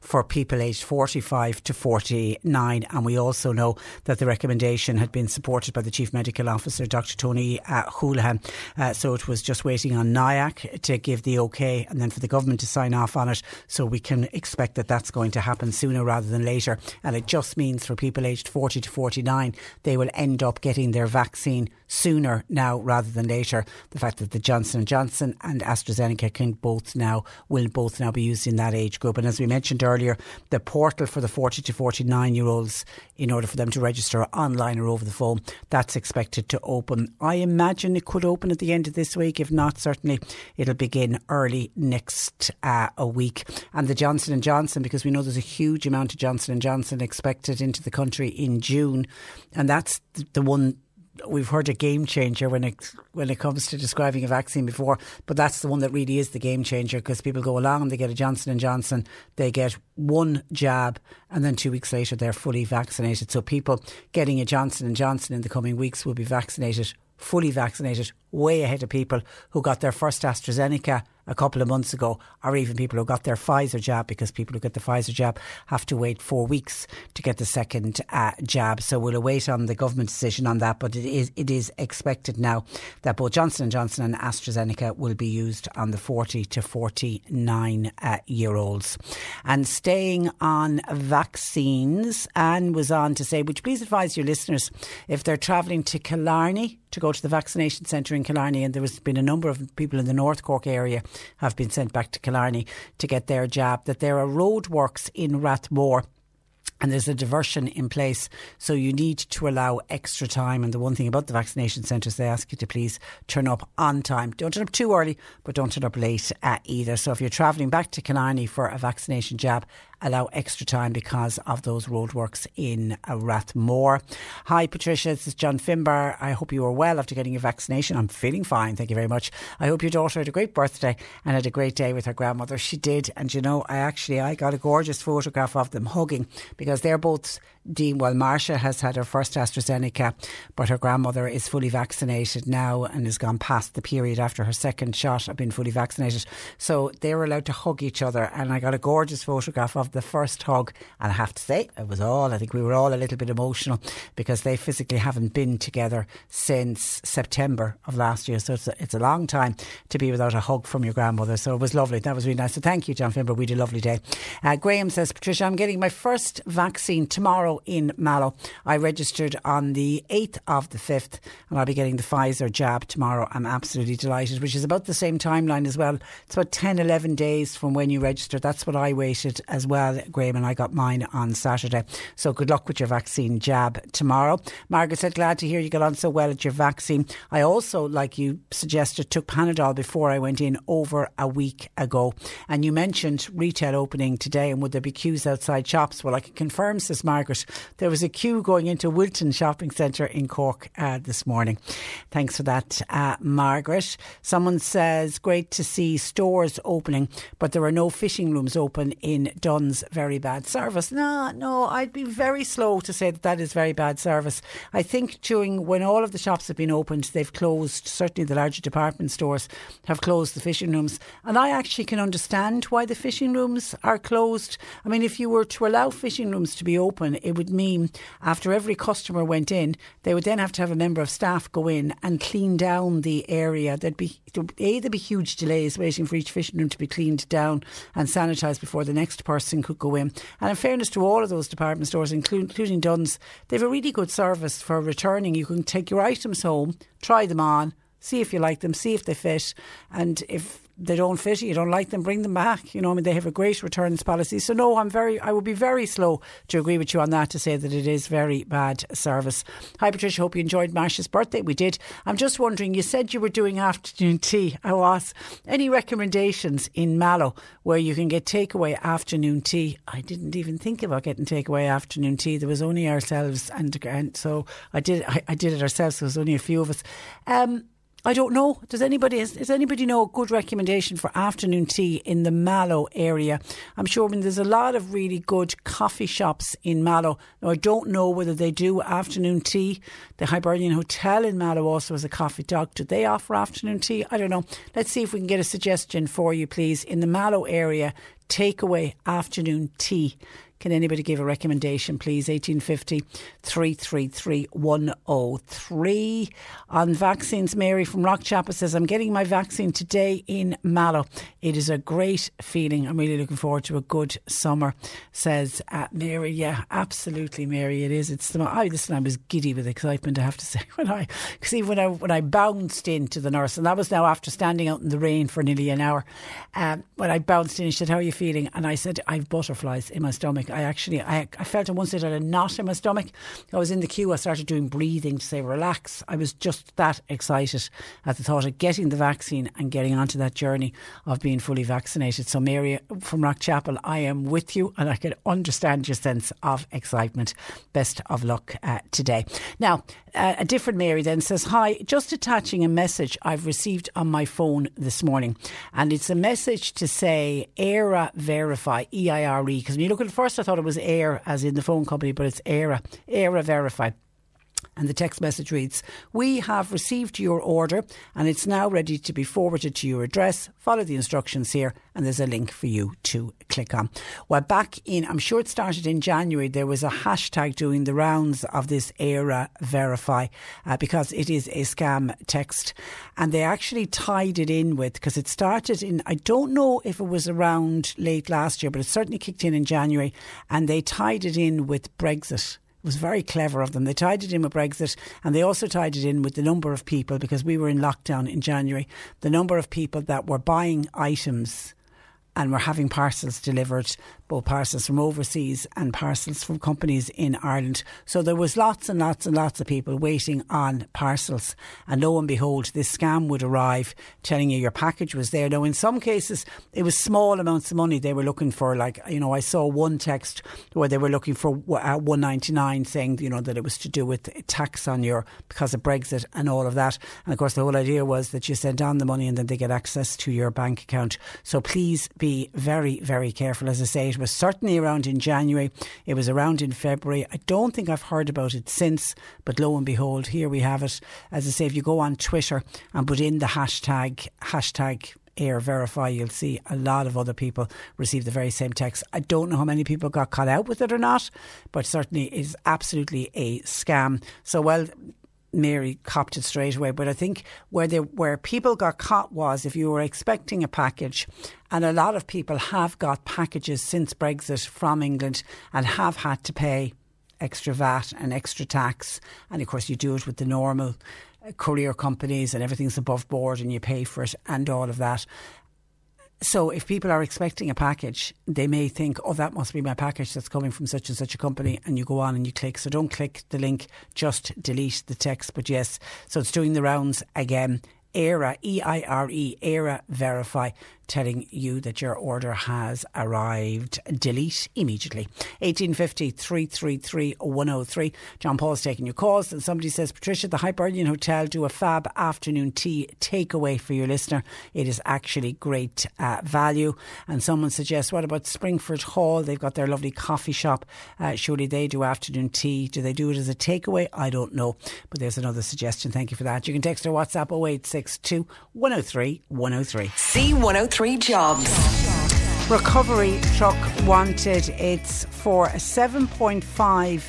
for people aged 45 to 49. And we also know that the recommendation had been supported by the Chief Medical Officer, Dr. Tony uh, Holohan. Uh, so it was just waiting on NIAC to give the okay and then for the government to sign off on it. So we can expect that that's going to happen sooner rather than later. And it just means for people aged 40 to 49, they will end up getting their vaccine sooner now rather than later. The fact that the Johnson & Johnson and AstraZeneca can both now will both now be used in that age group. And as we mentioned earlier, the portal for the 40 to 49 year olds, in order for them to register online or over the phone, that's expected to open. I imagine it could open at the end of this week. If not, certainly it'll begin early next uh, a week. And the Johnson and Johnson, because we know there's a huge amount of Johnson and Johnson expected into the country in June, and that's the one we've heard a game changer when it when it comes to describing a vaccine before, but that's the one that really is the game changer because people go along and they get a Johnson and Johnson, they get one jab, and then two weeks later they're fully vaccinated. So people getting a Johnson and Johnson in the coming weeks will be vaccinated, fully vaccinated, way ahead of people who got their first AstraZeneca a couple of months ago, or even people who got their Pfizer jab, because people who get the Pfizer jab have to wait four weeks to get the second uh, jab. So we'll await on the government decision on that. But it is it is expected now that both Johnson and Johnson and AstraZeneca will be used on the 40 to 49 uh, year olds. And staying on vaccines, Anne was on to say, would you please advise your listeners if they're travelling to Killarney to go to the vaccination centre in Killarney, and there has been a number of people in the North Cork area have been sent back to Killarney to get their jab, that there are roadworks in Rathmore and there's a diversion in place. So you need to allow extra time. And the one thing about the vaccination centres, they ask you to please turn up on time. Don't turn up too early, but don't turn up late uh, either. So if you're travelling back to Killarney for a vaccination jab, allow extra time because of those roadworks in Rathmore. Hi, Patricia. This is John Finbar. I hope you are well after getting your vaccination. I'm feeling fine. Thank you very much. I hope your daughter had a great birthday and had a great day with her grandmother. She did. And you know, I actually, I got a gorgeous photograph of them hugging because they're both Dean, well, Marcia has had her first AstraZeneca, but her grandmother is fully vaccinated now and has gone past the period after her second shot of being fully vaccinated. So they were allowed to hug each other, and I got a gorgeous photograph of the first hug. And I have to say, it was all, I think we were all a little bit emotional because they physically haven't been together since September of last year. So it's a, it's a long time to be without a hug from your grandmother. So it was lovely. That was really nice. So thank you, John Finbar. We had a lovely day. Uh, Graham says, Patricia, I'm getting my first vaccine tomorrow in Mallow. I registered on the 8th of the 5th and I'll be getting the Pfizer jab tomorrow. I'm absolutely delighted, which is about the same timeline as well. It's about 10, 11 days from when you registered. That's what I waited as well, Graham, and I got mine on Saturday. So good luck with your vaccine jab tomorrow. Margaret said, glad to hear you got on so well at your vaccine. I also, like you suggested, took Panadol before I went in over a week ago. And you mentioned retail opening today and would there be queues outside shops? Well, I can confirm, says Margaret, there was a queue going into Wilton Shopping Centre in Cork uh, this morning. Thanks for that, uh, Margaret. Someone says, great to see stores opening, but there are no fishing rooms open in Dunnes. Very bad service. No, no, I'd be very slow to say that that is very bad service. I think during when all of the shops have been opened, they've closed, certainly the larger department stores have closed the fishing rooms. And I actually can understand why the fishing rooms are closed. I mean, if you were to allow fishing rooms to be open, it would mean after every customer went in, they would then have to have a member of staff go in and clean down the area. There'd be a there'd be huge delays waiting for each fishing room to be cleaned down and sanitised before the next person could go in. And in fairness to all of those department stores, including Dunnes, they've a really good service for returning. You can take your items home, try them on, see if you like them, see if they fit, and if they don't fit you, don't like them, bring them back. You know, I mean, they have a great returns policy. So no, I'm very, I would be very slow to agree with you on that to say that it is very bad service. Hi, Patricia. Hope you enjoyed Marsh's birthday. We did. I'm just wondering. You said you were doing afternoon tea. I was. Any recommendations in Mallow where you can get takeaway afternoon tea? I didn't even think about getting takeaway afternoon tea. There was only ourselves, and, and so I did. I, I did it ourselves. There was only a few of us. Um, I don't know. Does anybody is, does anybody know a good recommendation for afternoon tea in the Mallow area? I'm sure I mean, there's a lot of really good coffee shops in Mallow. Now I don't know whether they do afternoon tea. The Hibernian Hotel in Mallow also has a coffee dog. Do they offer afternoon tea? I don't know. Let's see if we can get a suggestion for you, please. In the Mallow area, takeaway afternoon tea. Can anybody give a recommendation, please? 1850 333 103. On vaccines, Mary from Rockchapel says, I'm getting my vaccine today in Mallow. It is a great feeling. I'm really looking forward to a good summer, says uh, Mary. Yeah, absolutely, Mary. It is. It's the, I, listen, I was giddy with excitement, I have to say, when I, see, when I, when I bounced into the nurse, and that was now after standing out in the rain for nearly an hour, um, when I bounced in, she said, How are you feeling? And I said, I've butterflies in my stomach. I actually, I, I felt at one stage I had a knot in my stomach. I was in the queue. I started doing breathing to say relax. I was just that excited at the thought of getting the vaccine and getting onto that journey of being fully vaccinated. So, Mary from Rockchapel, I am with you, and I can understand your sense of excitement. Best of luck uh, today. Now, uh, a different Mary then says, Hi, just attaching a message I've received on my phone this morning. And it's a message to say EIRE Verify, E I R E. Because when you look at it first, I thought it was AIR, as in the phone company, but it's Era. Era Verify. And the text message reads We have received your order and it's now ready to be forwarded to your address. Follow the instructions here, and there's a link for you to click on. Well, back in, I'm sure it started in January, there was a hashtag doing the rounds of this era Verify uh, because it is a scam text. And they actually tied it in with, because it started in, I don't know if it was around late last year, but it certainly kicked in in January, and they tied it in with Brexit. It was very clever of them. They tied it in with Brexit and they also tied it in with the number of people, because we were in lockdown in January, the number of people that were buying items and were having parcels delivered both parcels from overseas and parcels from companies in Ireland. So there was lots and lots and lots of people waiting on parcels. And lo and behold, this scam would arrive telling you your package was there. Now, in some cases, it was small amounts of money they were looking for. Like, you know, I saw one text where they were looking for uh, 199 saying, you know, that it was to do with tax on your, because of Brexit and all of that. And of course, the whole idea was that you send on the money and then they get access to your bank account. So please be very, very careful. As I say, was certainly around in January. It was around in February. I don't think I've heard about it since, but lo and behold, here we have it. As I say, if you go on Twitter and put in the hashtag hashtag Air Verify, you'll see a lot of other people receive the very same text. I don't know how many people got caught out with it or not, but certainly is absolutely a scam. So, well, Mary copped it straight away. But I think where they, where people got caught was if you were expecting a package, and a lot of people have got packages since Brexit from England and have had to pay extra VAT and extra tax, and of course you do it with the normal uh, courier companies and everything's above board and you pay for it and all of that. So if people are expecting a package, they may think, oh, that must be my package that's coming from such and such a company. And you go on and you click. So don't click the link, just delete the text. But yes, so it's doing the rounds again. ERA, E I R E, ERA Verify telling you that your order has arrived. Delete immediately. 1850 333 103. John Paul's taking your calls. And somebody says, Patricia, the Hibernian Hotel do a fab afternoon tea takeaway for your listener. It is actually great uh, value. And someone suggests, what about Springfort Hall? They've got their lovely coffee shop. Uh, surely they do afternoon tea. Do they do it as a takeaway? I don't know. But there's another suggestion. Thank you for that. You can text or WhatsApp 0862 103 103. C103 jobs. Recovery truck wanted. It's for a 7.5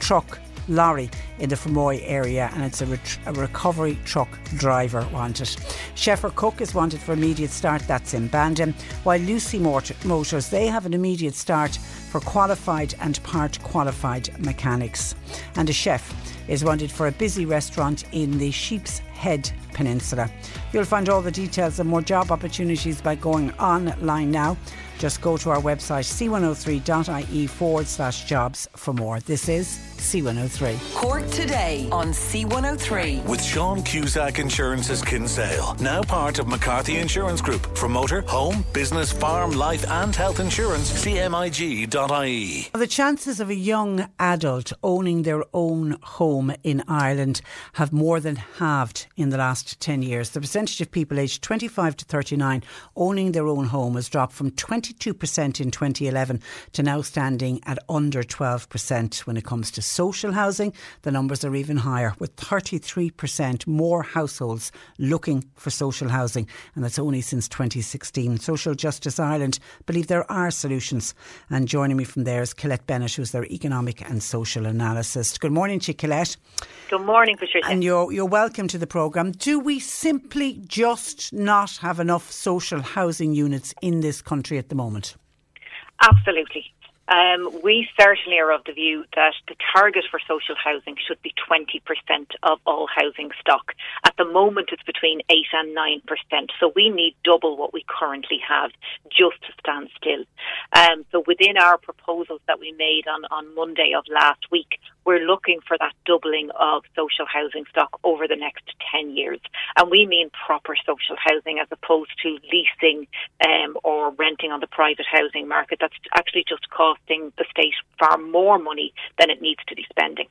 truck lorry in the Fermoy area and it's a, ret- a recovery truck driver wanted. Sheffer Cook is wanted for immediate start, that's in Bandon, while Lucy Mort- Motors, they have an immediate start for qualified and part qualified mechanics. And a chef is wanted for a busy restaurant in the Sheep's Head Peninsula. You'll find all the details and more job opportunities by going online now. Just go to our website c103.ie forward slash jobs for more. This is C103. Cork today on C103. With Sean Cusack Insurance's Kinsale, now part of McCarthy Insurance Group. For motor, home, business, farm, life, and health insurance, cmig.ie. The chances of a young adult owning their own home in Ireland have more than halved in the last 10 years. The percentage of people aged 25 to 39 owning their own home has dropped from 22% in 2011 to now standing at under 12% when it comes to social housing. The numbers are even higher, with 33% more households looking for social housing, and that's only since 2016. Social Justice Ireland believe there are solutions. And joining me from there is Colette Bennett, who's their economic and social analyst. Good morning to you, Colette. Good morning, Patricia. And you're, you're welcome to the programme. Do we simply just not have enough social housing units in this country at the moment? Absolutely. Um, we certainly are of the view that the target for social housing should be 20% of all housing stock. At the moment, it's between 8 and 9%. So we need double what we currently have just to stand still. Um, so within our proposals that we made on, on Monday of last week, we're looking for that doubling of social housing stock over the next 10 years. And we mean proper social housing as opposed to leasing um, or renting on the private housing market. That's actually just costing the state far more money than it needs to be spending.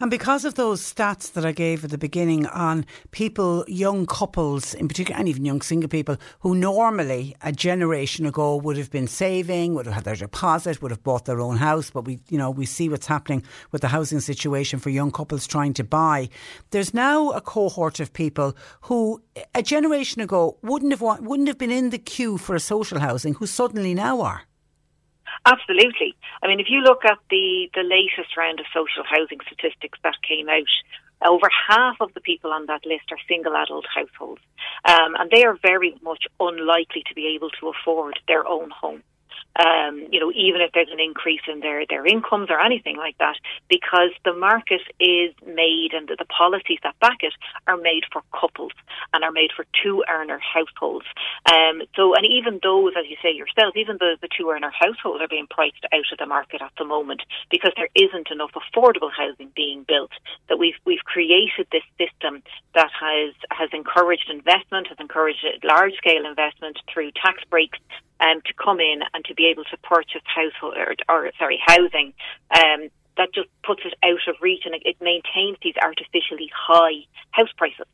And because of those stats that I gave at the beginning on people, young couples in particular, and even young single people who normally a generation ago would have been saving, would have had their deposit, would have bought their own house, but we, you know, we see what's happening with the housing situation for young couples trying to buy. There's now a cohort of people who a generation ago wouldn't have wouldn't have been in the queue for a social housing, who suddenly now are. Absolutely. I mean, if you look at the, the latest round of social housing statistics that came out, over half of the people on that list are single adult households. Um, and they are very much unlikely to be able to afford their own home um, you know, even if there's an increase in their, their incomes or anything like that, because the market is made and the, policies that back it are made for couples and are made for two earner households. Um, so, and even those, as you say yourself, even the, the two earner households are being priced out of the market at the moment because there isn't enough affordable housing being built. That we've we've created this system that has has encouraged investment, has encouraged large scale investment through tax breaks um, to come in and to be able to purchase household or, or sorry housing. Um, that just puts it out of reach and it, it maintains these artificially high house prices.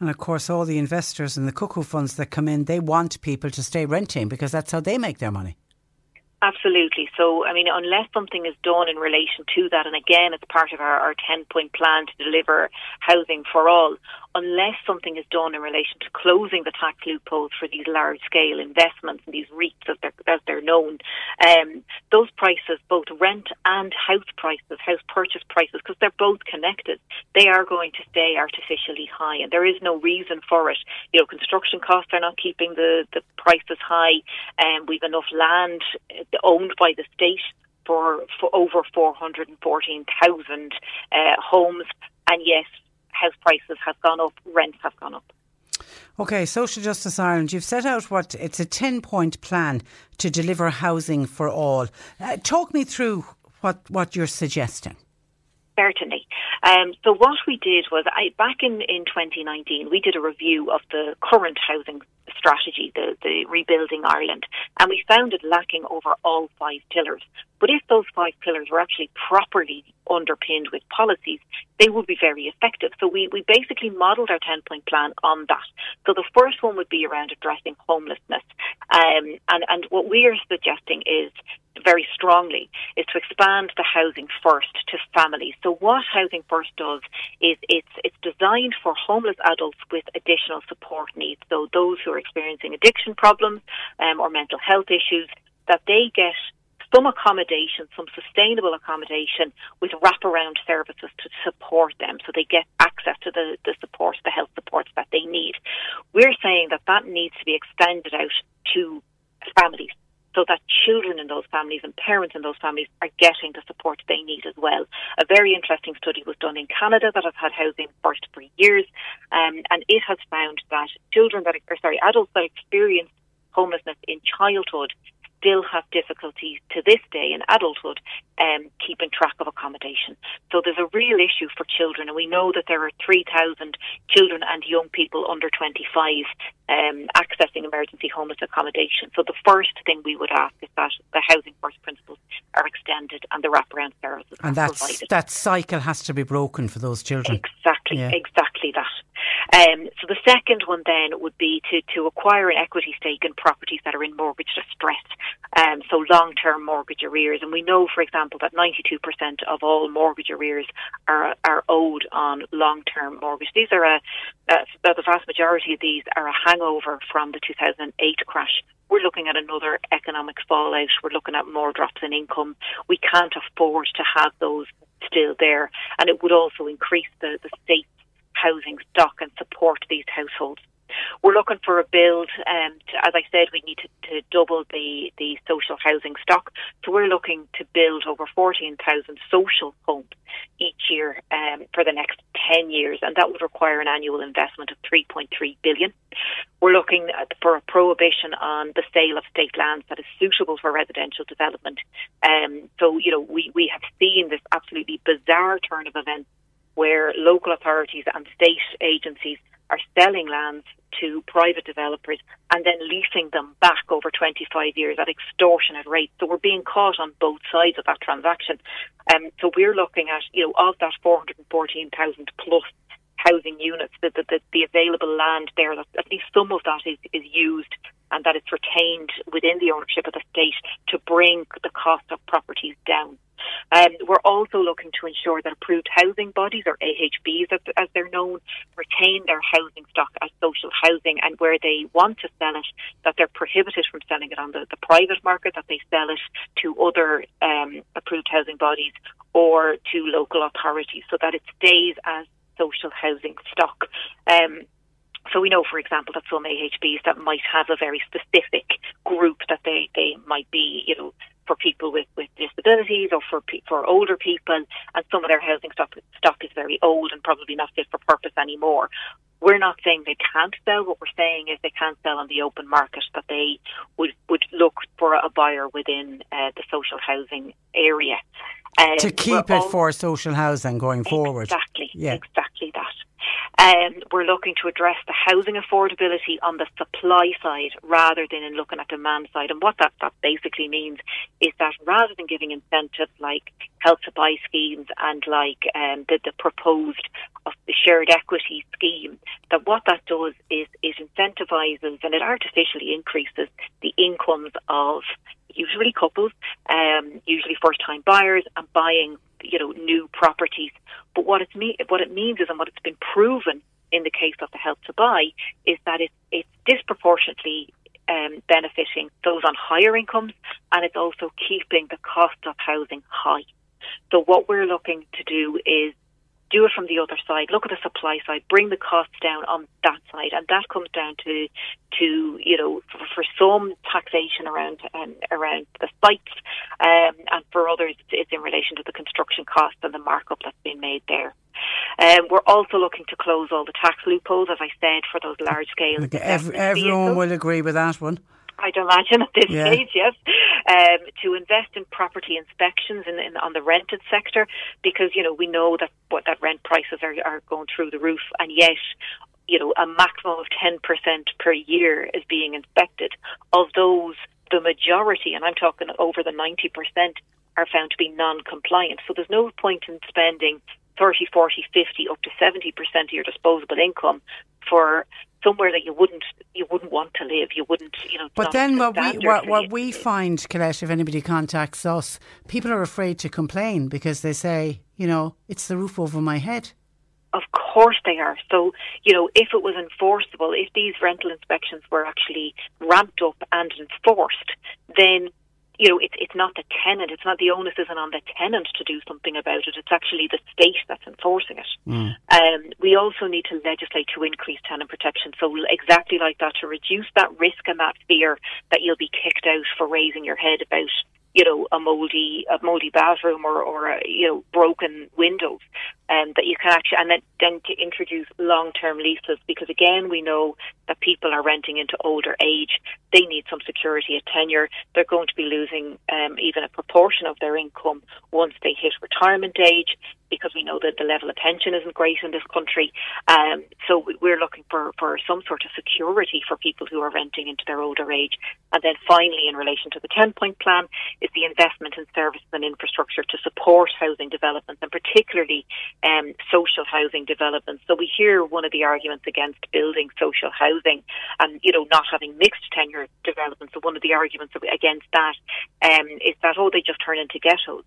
And of course, all the investors and the cuckoo funds that come in, they want people to stay renting because that's how they make their money. Absolutely. So, I mean, unless something is done in relation to that, and again, it's part of our, our 10 point plan to deliver housing for all, unless something is done in relation to closing the tax loopholes for these large scale investments and these REITs as they're, as they're known, um, those prices, both rent and house prices, house purchase prices, because they're both connected, they are going to stay artificially high. And there is no reason for it. You know, construction costs are not keeping the, the prices high, and um, we've enough land owned by the state for, for over 414,000 uh, homes, and yet house prices have gone up, rents have gone up. Okay, Social Justice Ireland, you've set out what it's a 10 point plan to deliver housing for all. Uh, talk me through what, what you're suggesting. Certainly. Um, so what we did was, I, back in, in 2019, we did a review of the current housing strategy, the, the Rebuilding Ireland, and we found it lacking over all five pillars. But if those five pillars were actually properly underpinned with policies, they would be very effective. So we, we basically modelled our 10 point plan on that. So the first one would be around addressing homelessness. Um, and, and what we are suggesting is very strongly is to expand the housing first to families. So what Housing First does is it's it's designed for homeless adults with additional support needs. So those who are experiencing addiction problems um, or mental health issues, that they get some accommodation, some sustainable accommodation with wraparound services to support them so they get access to the, the support, the health supports that they need. We're saying that that needs to be extended out to families so that children in those families and parents in those families are getting the support they need as well. A very interesting study was done in Canada that has had housing first for years, um, and it has found that children that, or sorry, adults that experience homelessness in childhood still have difficulties to this day in adulthood um, keeping track of accommodation. So there's a real issue for children, and we know that there are 3,000 children and young people under 25 um, accessing emergency homeless accommodation. So the first thing we would ask is that the housing first principles are extended and the wraparound services and that's, provided. that cycle has to be broken for those children. Exactly, Yeah. exactly that. Um, so the second one then would be to, to acquire an equity stake in properties that are in mortgage distress, um, so long-term mortgage arrears. And we know, for example, that 92% of all mortgage arrears are, are owed on long-term mortgage. These are a, a, the vast majority of these are a hangover from the 2008 crash. We're looking at another economic fallout. We're looking at more drops in income. We can't afford to have those still there, and it would also increase the, the state's housing stock and support these households. We're looking for a build, um, to, as I said, we need to, to double the, the social housing stock. So we're looking to build over 14,000 social homes each year um, for the next 10 years, and that would require an annual investment of 3.3 billion. We're looking at, for a prohibition on the sale of state lands that is suitable for residential development. Um, so, you know, we, we have seen this absolutely bizarre turn of events where local authorities and state agencies are selling lands to private developers and then leasing them back over 25 years at extortionate rates. So we're being caught on both sides of that transaction. Um, so we're looking at, you know, of that 414,000 plus housing units, the, the, the, available land there, at least some of that is, is used and that it's retained within the ownership of the state to bring the cost of properties down. Um, we're also looking to ensure that approved housing bodies, or AHBs as, as they're known, retain their housing stock as social housing and where they want to sell it, that they're prohibited from selling it on the, the private market, that they sell it to other um, approved housing bodies or to local authorities so that it stays as social housing stock. Um, so we know, for example, that some AHBs that might have a very specific group that they, they might be, you know, for people with, with disabilities or for pe- for older people, and some of their housing stock stock is very old and probably not fit for purpose anymore. We're not saying they can't sell. What we're saying is they can't sell on the open market. but they would would look for a buyer within uh, the social housing area. Um, to keep it al- for social housing going forward. Exactly. Yeah. Exactly that. Um, we're looking to address the housing affordability on the supply side rather than in looking at the demand side. And what that, that basically means is that rather than giving incentives like help to buy schemes and like um, the, the proposed of the shared equity scheme, that what that does is it incentivizes and it artificially increases the incomes of usually couples, um, usually first-time buyers, and buying, you know, new properties. But what it's me- what it means is, and what it's been proven in the case of the Help to Buy, is that it's it's disproportionately um, benefiting those on higher incomes, and it's also keeping the cost of housing high. So what we're looking to do is do it from the other side. Look at the supply side, bring the costs down on that side, and that comes down to to you know for, for some taxation around um, around the sites, um, and for others it's in relation to the construction costs and the markup that's been made there. Um, we're also looking to close all the tax loopholes, as I said, for those large scale. Every, everyone will agree with that one. I'd imagine at this Yeah. stage, yes, um, to invest in property inspections in, in, on the rented sector because you know we know that what that rent prices are, are going through the roof, and yet you know a maximum of ten percent per year is being inspected. Of those, the majority, and I'm talking over the ninety percent, are found to be non-compliant. So there's no point in spending 30, 40, 50, up to 70% of your disposable income for somewhere that you wouldn't you wouldn't want to live. You wouldn't, you know. But then what we what, what we find, Colette, if anybody contacts us, people are afraid to complain because they say, you know, it's the roof over my head. Of course they are. So, you know, if it was enforceable, if these rental inspections were actually ramped up and enforced, then you know, it's it's not the tenant, it's not the onus isn't on the tenant to do something about it. It's actually the state that's enforcing it. Um, we also need to legislate to increase tenant protection. So exactly like that, to reduce that risk and that fear that you'll be kicked out for raising your head about, you know, a moldy a moldy bathroom or or a, you know broken windows, and that you can actually and then then to introduce long term leases because again we know that people are renting into older age. They need some security at tenure. They're going to be losing um, even a proportion of their income once they hit retirement age because we know that the level of pension isn't great in this country. Um, so we- we're looking for, for some sort of security for people who are renting into their older age. And then finally, in relation to the 10 point plan, is the investment in services and infrastructure to support housing developments and particularly um, social housing developments. So we hear one of the arguments against building social housing and, you know, not having mixed tenure developments. So one of the arguments against that um, is that, oh, they just turn into ghettos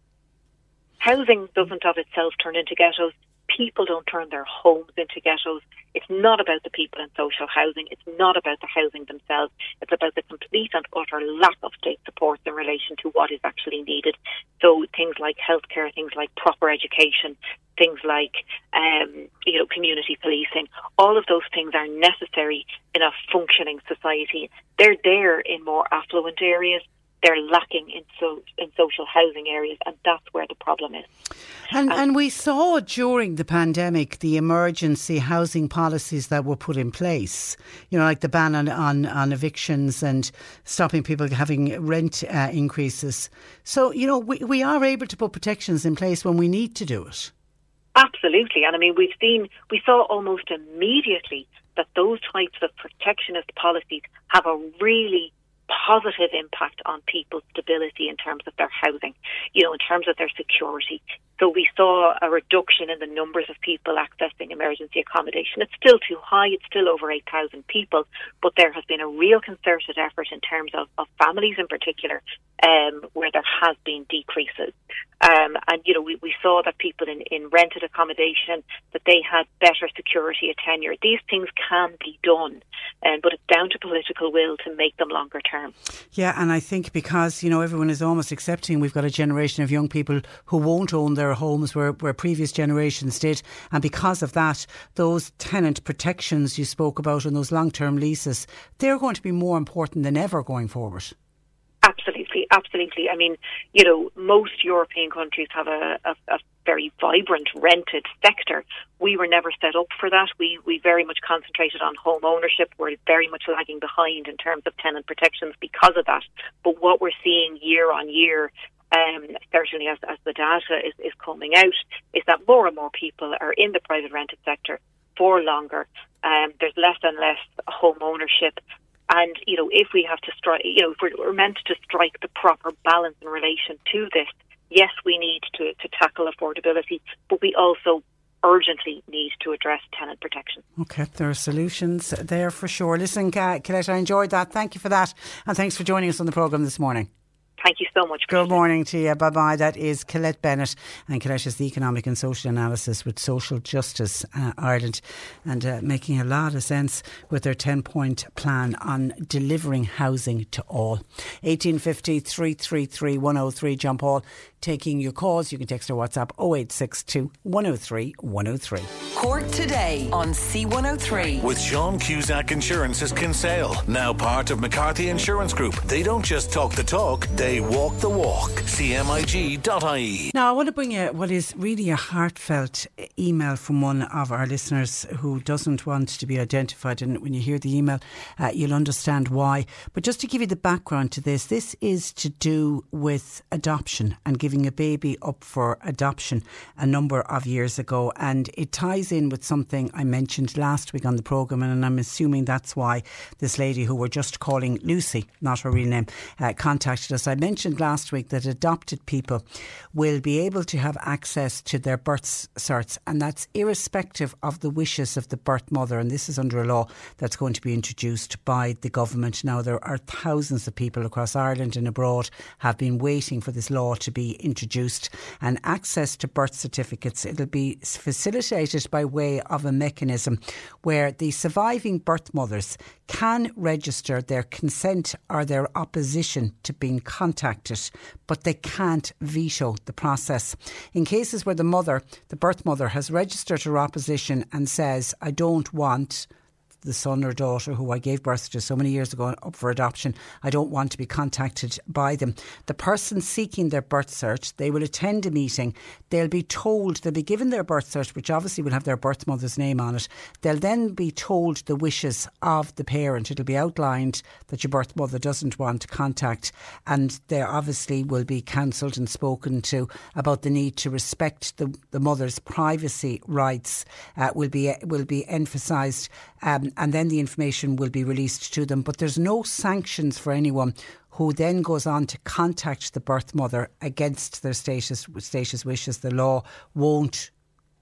housing doesn't of itself turn into ghettos. People don't turn their homes into ghettos. It's not about the people in social housing. It's not about the housing themselves. It's about the complete and utter lack of state support in relation to what is actually needed. So things like healthcare, things like proper education, things like um, you know community policing, all of those things are necessary in a functioning society. They're there in more affluent areas they're lacking in so in social housing areas, and that's where the problem is. And, and we saw during the pandemic the emergency housing policies that were put in place, you know, like the ban on, on, on evictions and stopping people having rent uh, increases. So, you know, we, we are able to put protections in place when we need to do it. Absolutely, and I mean we've seen we saw almost immediately that those types of protectionist policies have a really positive impact on people's stability in terms of their housing, you know, in terms of their security. So we saw a reduction in the numbers of people accessing emergency accommodation. It's still too high. It's still over 8,000 people, but there has been a real concerted effort in terms of, of families in particular, um, where there has been decreases. Um, and, you know, we, we saw that people in, in rented accommodation, that they had better security at tenure. These things can be done, um, but it's down to political will to make them longer term. Yeah, and I think because, you know, everyone is almost accepting we've got a generation of young people who won't own their homes where, where previous generations did. And because of that, those tenant protections you spoke about and those long term leases, they're going to be more important than ever going forward. Absolutely, absolutely. I mean, you know, most European countries have a, a, a very vibrant rented sector. We were never set up for that. We we very much concentrated on home ownership. We're very much lagging behind in terms of tenant protections because of that. But what we're seeing year on year um, certainly as, as the data is, is coming out, is that more and more people are in the private rented sector for longer. Um, there's less and less home ownership. And, you know, if we have to strike, you know, if we're, we're meant to strike the proper balance in relation to this, yes, we need to, to tackle affordability, but we also urgently need to address tenant protection. Okay, there are solutions there for sure. Listen, Colette, I enjoyed that. Thank you for that. And thanks for joining us on the programme this morning. Thank you so much. Good morning to you. Bye bye. That is Colette Bennett, and Colette is the economic and social analysis with Social Justice uh, Ireland, and uh, making a lot of sense with their 10 point plan on delivering housing to all. 1850 333 103. John Paul taking your calls. You can text or WhatsApp 0862 103 103. Cork today on C103. With Sean Cusack Insurance's Kinsale, now part of McCarthy Insurance Group. They don't just talk the talk, they walk the walk. CMIG.ie. Now, I want to bring you what is really a heartfelt email from one of our listeners who doesn't want to be identified. And when you hear the email, uh, you'll understand why. But just to give you the background to this, this is to do with adoption and giving a baby up for adoption a number of years ago. And it ties in with something I mentioned last week on the programme. And I'm assuming that's why this lady who we're just calling Lucy, not her real name, uh, contacted us. I mentioned last week that adopted people will be able to have access to their birth certs, and that's irrespective of the wishes of the birth mother. And this is under a law that's going to be introduced by the government. Now, there are thousands of people across Ireland and abroad have been waiting for this law to be introduced, and access to birth certificates. It'll be facilitated by way of a mechanism where the surviving birth mothers can register their consent or their opposition to being contacted, but they can't veto the process. In cases where the mother, the birth mother, has registered her opposition and says, I don't want the son or daughter who I gave birth to so many years ago up for adoption. I don't want to be contacted by them. The person seeking their birth cert, they will attend a meeting. They'll be told, they'll be given their birth cert, which obviously will have their birth mother's name on it. They'll then be told the wishes of the parent. It'll be outlined that your birth mother doesn't want contact, and they obviously will be counselled and spoken to about the need to respect the, the mother's privacy rights. Uh, will be will be emphasised. Um, and then the information will be released to them. But there's no sanctions for anyone who then goes on to contact the birth mother against their status, status wishes. The law won't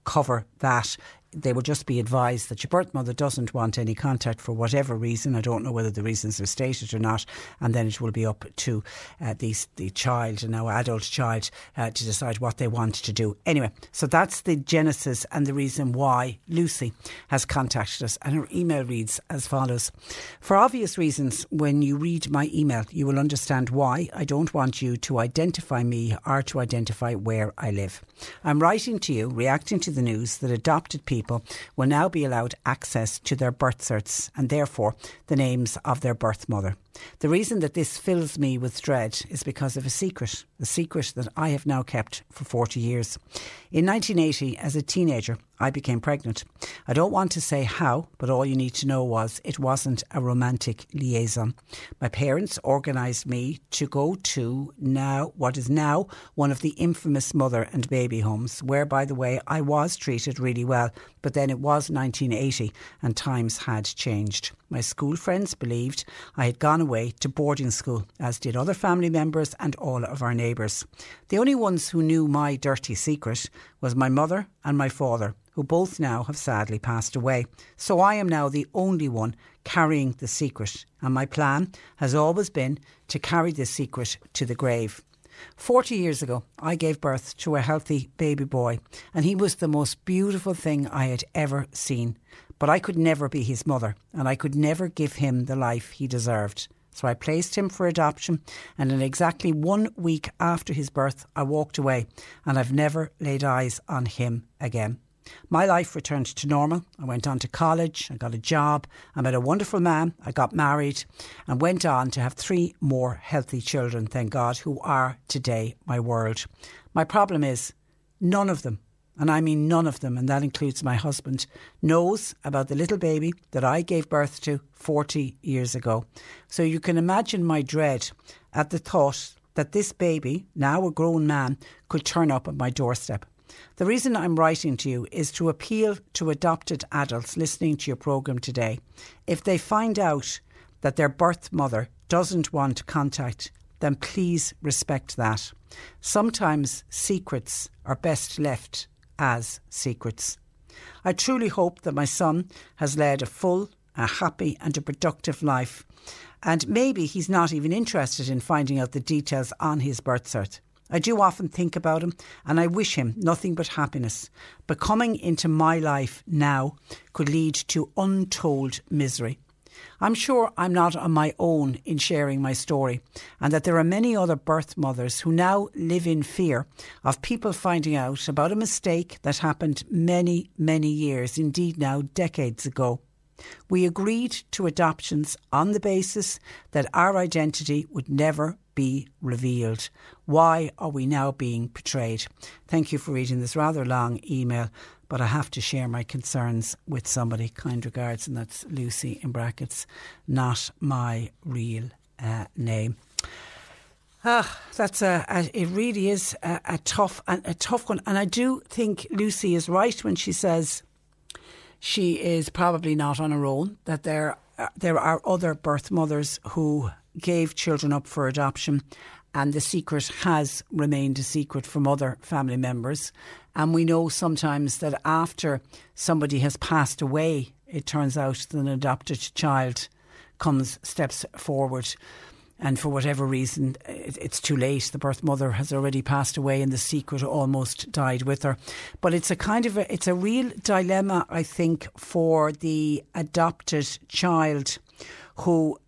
cover that they will just be advised that your birth mother doesn't want any contact for whatever reason. I don't know whether the reasons are stated or not, and then it will be up to uh, the the child, and now adult child, uh, to decide what they want to do. Anyway, so that's the genesis and the reason why Lucy has contacted us, and her email reads as follows: For obvious reasons, when you read my email, you will understand why I don't want you to identify me or to identify where I live. I'm writing to you, reacting to the news that adopted people people will now be allowed access to their birth certs and therefore the names of their birth mother. The reason that this fills me with dread is because of a secret, a secret that I have now kept for 40 years. In 1980, as a teenager, I became pregnant. I don't want to say how, but all you need to know was it wasn't a romantic liaison. My parents organised me to go to now what is now one of the infamous mother and baby homes, where, by the way, I was treated really well, but then it was 1980 and times had changed. My school friends believed I had gone away to boarding school, as did other family members and all of our neighbours. The only ones who knew my dirty secret was my mother and my father, who both now have sadly passed away. So I am now the only one carrying the secret, and my plan has always been to carry this secret to the grave. 40 years ago, I gave birth to a healthy baby boy, and he was the most beautiful thing I had ever seen. But I could never be his mother, and I could never give him the life he deserved. So I placed him for adoption, and in exactly one week after his birth, I walked away, and I've never laid eyes on him again. My life returned to normal. I went on to college, I got a job, I met a wonderful man, I got married, and went on to have three more healthy children, thank God, who are today my world. My problem is, none of them and I mean none of them, and that includes my husband, knows about the little baby that I gave birth to 40 years ago. So you can imagine my dread at the thought that this baby, now a grown man, could turn up at my doorstep. The reason I'm writing to you is to appeal to adopted adults listening to your programme today. If they find out that their birth mother doesn't want contact, then please respect that. Sometimes secrets are best left as secrets. I truly hope that my son has led a full, a happy, and a productive life. And maybe he's not even interested in finding out the details on his birth cert. I do often think about him and I wish him nothing but happiness. But coming into my life now could lead to untold misery. I'm sure I'm not on my own in sharing my story, and that there are many other birth mothers who now live in fear of people finding out about a mistake that happened many, many years, indeed now decades ago. We agreed to adoptions on the basis that our identity would never be revealed. Why are we now being betrayed? Thank you for reading this rather long email, but I have to share my concerns with somebody. Kind regards, and that's Lucy in brackets, not my real uh, name. Ah, that's a, a, it really is a, a tough a, tough one, and I do think Lucy is right when she says she is probably not on her own. That there uh, there are other birth mothers who gave children up for adoption, and the secret has remained a secret from other family members. And we know sometimes that after somebody has passed away, it turns out that an adopted child comes steps forward and for whatever reason, it's too late. The birth mother has already passed away, and the secret almost died with her. But it's a kind of a, it's a real dilemma, I think, for the adopted child who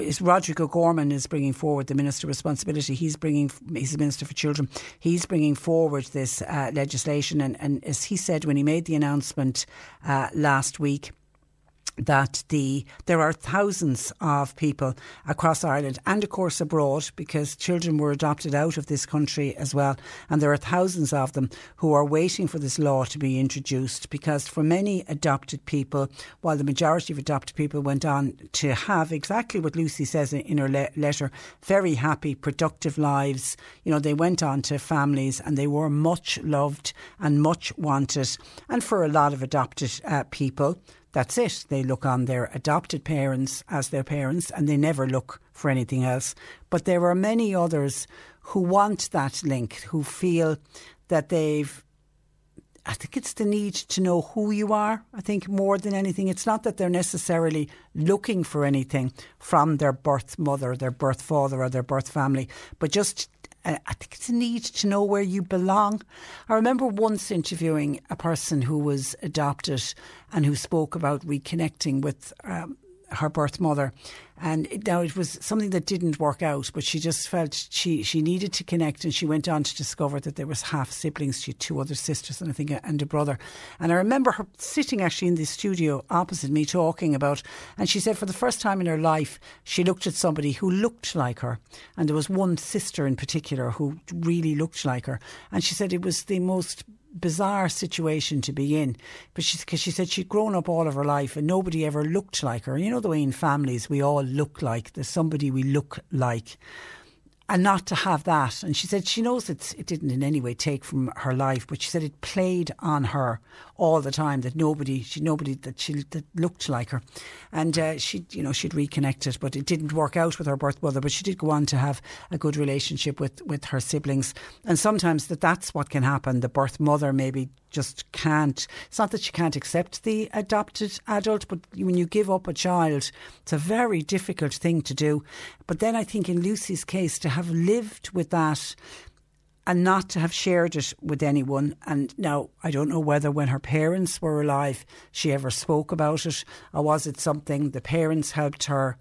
is Roderick O'Gorman is bringing forward the Minister of Responsibility. He's bringing, he's the Minister for Children. He's bringing forward this uh, legislation. And, and, as he said when he made the announcement uh, last week, that the there are thousands of people across Ireland and of course abroad because children were adopted out of this country as well. And there are thousands of them who are waiting for this law to be introduced because for many adopted people while the majority of adopted people went on to have exactly what Lucy says in her le- letter very happy productive lives. You know they went on to families and they were much loved and much wanted. And for a lot of adopted uh, people that's it. They look on their adopted parents as their parents and they never look for anything else. But there are many others who want that link, who feel that they've I think it's the need to know who you are. I think more than anything, it's not that they're necessarily looking for anything from their birth mother, their birth father, or their birth family, but just I think it's a need to know where you belong. I remember once interviewing a person who was adopted and who spoke about reconnecting with um, her birth mother. And now it was something that didn't work out, but she just felt she, she needed to connect and she went on to discover that there was half siblings. She had two other sisters and I think and a brother. And I remember her sitting actually in the studio opposite me talking about, and she said for the first time in her life, she looked at somebody who looked like her. And there was one sister in particular who really looked like her. And she said it was the most bizarre situation to be in. But she, cause she said she'd grown up all of her life and nobody ever looked like her. You know the way in families we all look like there's somebody we look like and not to have that. And she said she knows it, it didn't in any way take from her life, but she said it played on her all the time that nobody, she nobody that she that looked like her, and uh, she, you know, she'd reconnected, but it didn't work out with her birth mother. But she did go on to have a good relationship with with her siblings, and sometimes that that's what can happen. The birth mother maybe just can't. It's not that she can't accept the adopted adult, but when you give up a child, it's a very difficult thing to do. But then I think in Lucy's case, to have lived with that and not to have shared it with anyone. And now I don't know whether when her parents were alive she ever spoke about it, or was it something the parents helped her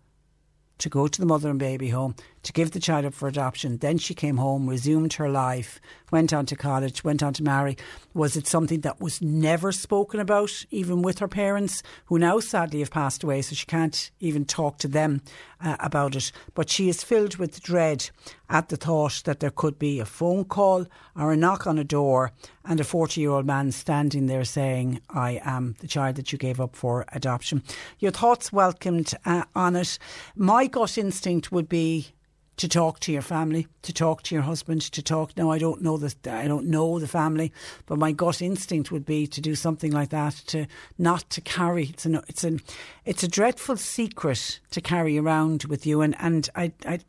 to go to the mother and baby home to give the child up for adoption. Then she came home, resumed her life, went on to college, went on to marry. Was it something that was never spoken about, even with her parents, who now sadly have passed away, so she can't even talk to them uh, about it? But she is filled with dread at the thought that there could be a phone call or a knock on a door and a 40 year old man standing there saying, I am the child that you gave up for adoption. Your thoughts welcomed uh, on it. My gut instinct would be to talk to your family, to talk to your husband, to talk. Now, I don't know the I don't know the family, but my gut instinct would be to do something like that. To not to carry. It's an it's an it's a dreadful secret to carry around with you, and and I, I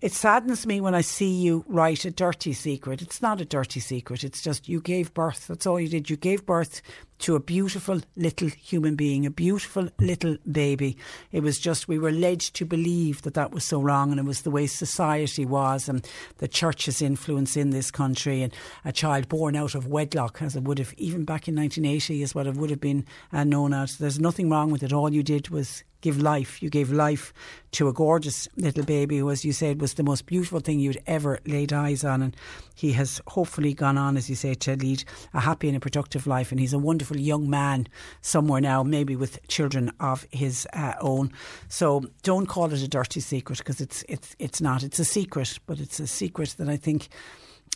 it saddens me when I see you write a dirty secret. It's not a dirty secret. It's just you gave birth. That's all you did. You gave birth to a beautiful little human being, a beautiful little baby. It was just, we were led to believe that that was so wrong and it was the way society was and the church's influence in this country and a child born out of wedlock, as it would have, even back in 1980, is what it would have been uh, known as. There's nothing wrong with it. All you did was give life. You gave life to a gorgeous little baby who, as you said, was the most beautiful thing you'd ever laid eyes on. And he has hopefully gone on, as you say, to lead a happy and a productive life. And he's a wonderful young man somewhere now, maybe with children of his uh, own. So don't call it a dirty secret because it's it's it's not. It's a secret, but it's a secret that I think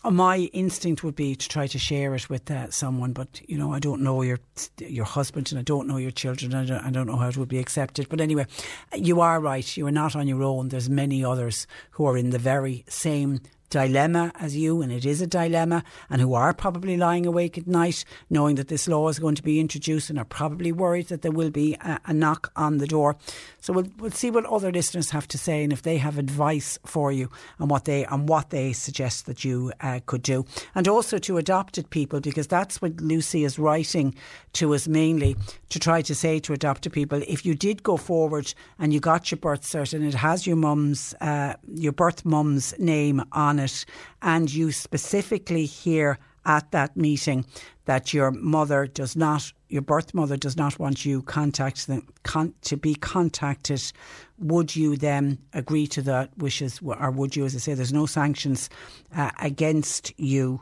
my instinct would be to try to share it with uh, someone, but you know, I don't know your your husband and I don't know your children. I don't, I don't know how it would be accepted. But anyway, you are right. You are not on your own. There's many others who are in the very same dilemma as you, and it is a dilemma, and who are probably lying awake at night knowing that this law is going to be introduced and are probably worried that there will be a, a knock on the door. So we'll, we'll see what other listeners have to say and if they have advice for you and what they on what they suggest that you uh, could do, and also to adopted people because that's what Lucy is writing to us mainly to try to say to adopted people if you did go forward and you got your birth cert and it has your mum's uh, your birth mum's name on it, and you specifically hear at that meeting that your mother does not, your birth mother does not want you contact them, con- to be contacted, would you then agree to that wishes, or would you, as I say, there's no sanctions uh, against you?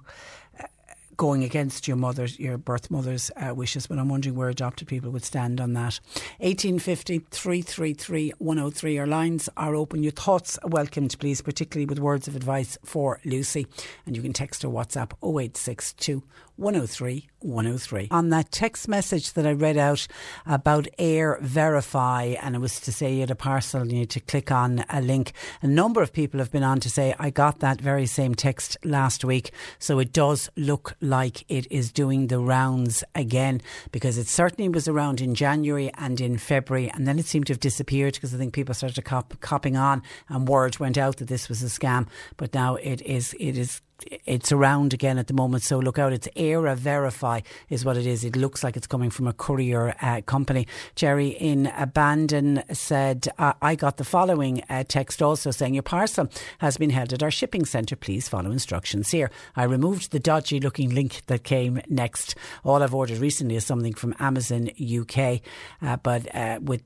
Going against your mother's, your birth mother's uh, wishes, but I'm wondering where adopted people would stand on that. 1850 333 103. Our lines are open. Your thoughts are welcomed, please, particularly with words of advice for Lucy. And you can text or WhatsApp 0862 103 103. On that text message that I read out about Air Verify, and it was to say you had a parcel and you had to click on a link, a number of people have been on to say, I got that very same text last week. So it does look like it is doing the rounds again because it certainly was around in January and in February, and then it seemed to have disappeared because I think people started cop- copying on and word went out that this was a scam. But now it is, it is it's around again at the moment. So look out. It's Era Verify is what it is. It looks like it's coming from a courier uh, company. Jerry in Bandon said, I got the following uh, text also saying your parcel has been held at our shipping centre. Please follow instructions here. I removed the dodgy looking link that came next. All I've ordered recently is something from Amazon UK, uh, but uh, with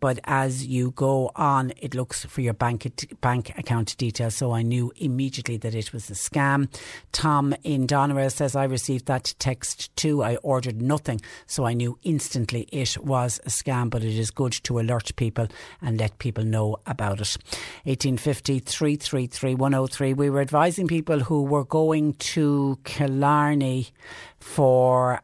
but as you go on, it looks for your bank bank account details. So I knew immediately that it was a scam. Tom in Doneraile says I received that text too. I ordered nothing, so I knew instantly it was a scam. But it is good to alert people and let people know about it. 1850 333 103. We were advising people who were going to Killarney for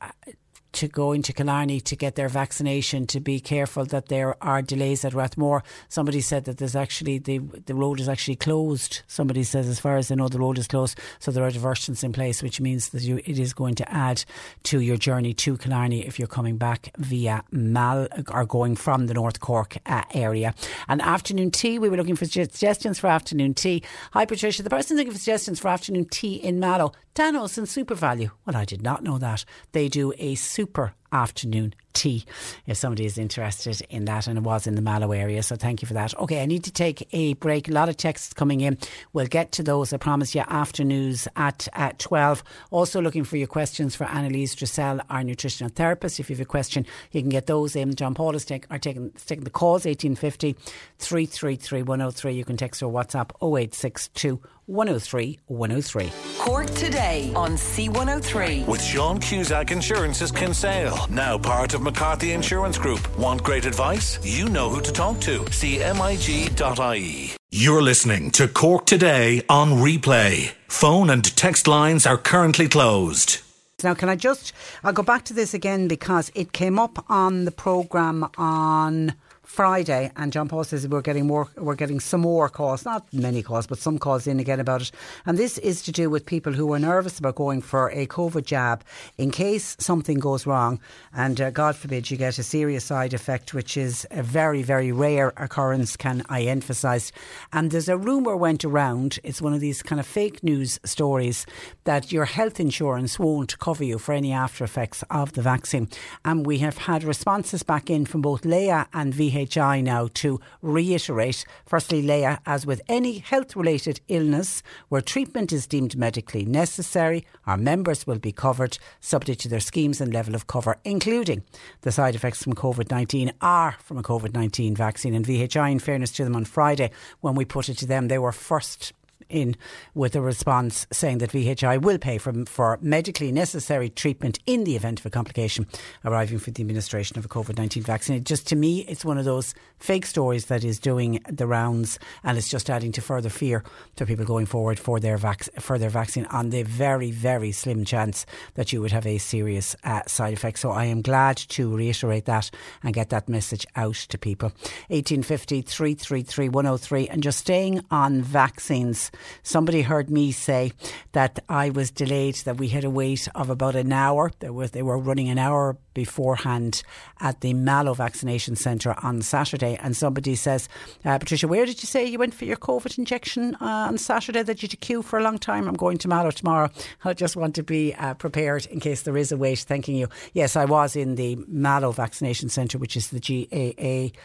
to go into Killarney to get their vaccination to be careful that there are delays at Rathmore. Somebody said that there's actually the the road is actually closed. Somebody says as far as they know the road is closed, so there are diversions in place, which means that you, it is going to add to your journey to Killarney if you're coming back via Mal or going from the North Cork uh, area. And afternoon tea, we were looking for suggestions for afternoon tea. Hi Patricia, the person looking for suggestions for afternoon tea in Mallow, Danos and SuperValu. Well, I did not know that. They do a super super afternoon tea if somebody is interested in that and it was in the Mallow area so thank you for that. Okay I need to take a break. A lot of texts coming in. We'll get to those I promise you after news at, at 12 also looking for your questions for Annalise Dressel our nutritional therapist. If you have a question you can get those in. John Paul is take, are taking, taking the calls 1850 333 103 you can text or WhatsApp 0862 103 103 Cork today on C103 with Sean Cusack Insurance's Kinsale now part of McCarthy Insurance Group. Want great advice? You know who to talk to. CMIG.ie. You're listening to Cork Today on replay. Phone and text lines are currently closed. Now, can I just, I'll go back to this again because it came up on the programme on Friday, and John Paul says we're getting more, we're getting some more calls, not many calls, but some calls in again about it. And this is to do with people who are nervous about going for a COVID jab in case something goes wrong, and uh, God forbid you get a serious side effect, which is a very, very rare occurrence. Can I emphasise? And there's a rumor went around. It's one of these kind of fake news stories that your health insurance won't cover you for any after effects of the vaccine. And we have had responses back in from both Laya and VH VHI now to reiterate. Firstly, Laya, as with any health related illness where treatment is deemed medically necessary, our members will be covered subject to their schemes and level of cover, including the side effects from COVID 19 are from a COVID 19 vaccine. And VHI, in fairness to them on Friday, when we put it to them, they were first in with a response saying that VHI will pay for, for medically necessary treatment in the event of a complication arriving for the administration of a COVID 19 vaccine. It just to me, it's one of those fake stories that is doing the rounds and it's just adding to further fear to people going forward for their, vac- for their vaccine on the very, very slim chance that you would have a serious uh, side effect. So I am glad to reiterate that and get that message out to people. 1850 333 103 and just staying on vaccines somebody heard me say that I was delayed, that we had a wait of about an hour. There was, they were running an hour beforehand at the Mallow vaccination centre on Saturday. And somebody says, uh, Patricia, where did you say you went for your COVID injection uh, on Saturday that you queue for a long time? I'm going to Mallow tomorrow. I just want to be uh, prepared in case there is a wait. Thanking you. Yes, I was in the Mallow vaccination centre, which is the GAA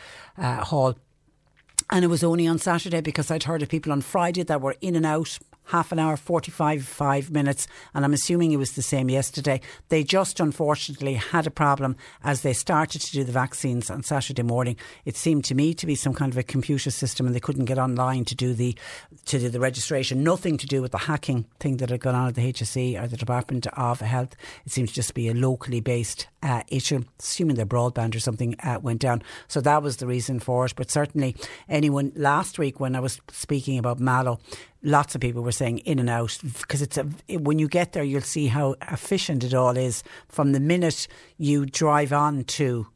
uh, hall and it was only on Saturday because I'd heard of people on Friday that were in and out half an hour, 45 five minutes, and I'm assuming it was the same yesterday. They just unfortunately had a problem as they started to do the vaccines on Saturday morning. It seemed to me to be some kind of a computer system, and they couldn't get online to do the to do the registration. Nothing to do with the hacking thing that had gone on at the HSE or the Department of Health. It seemed to just be a locally based uh, issue, assuming their broadband or something uh, went down. So that was the reason for it. But certainly, anyone last week when I was speaking about Mallow, lots of people were saying in and out because it's a, when you get there, you'll see how efficient it all is from the minute you drive on to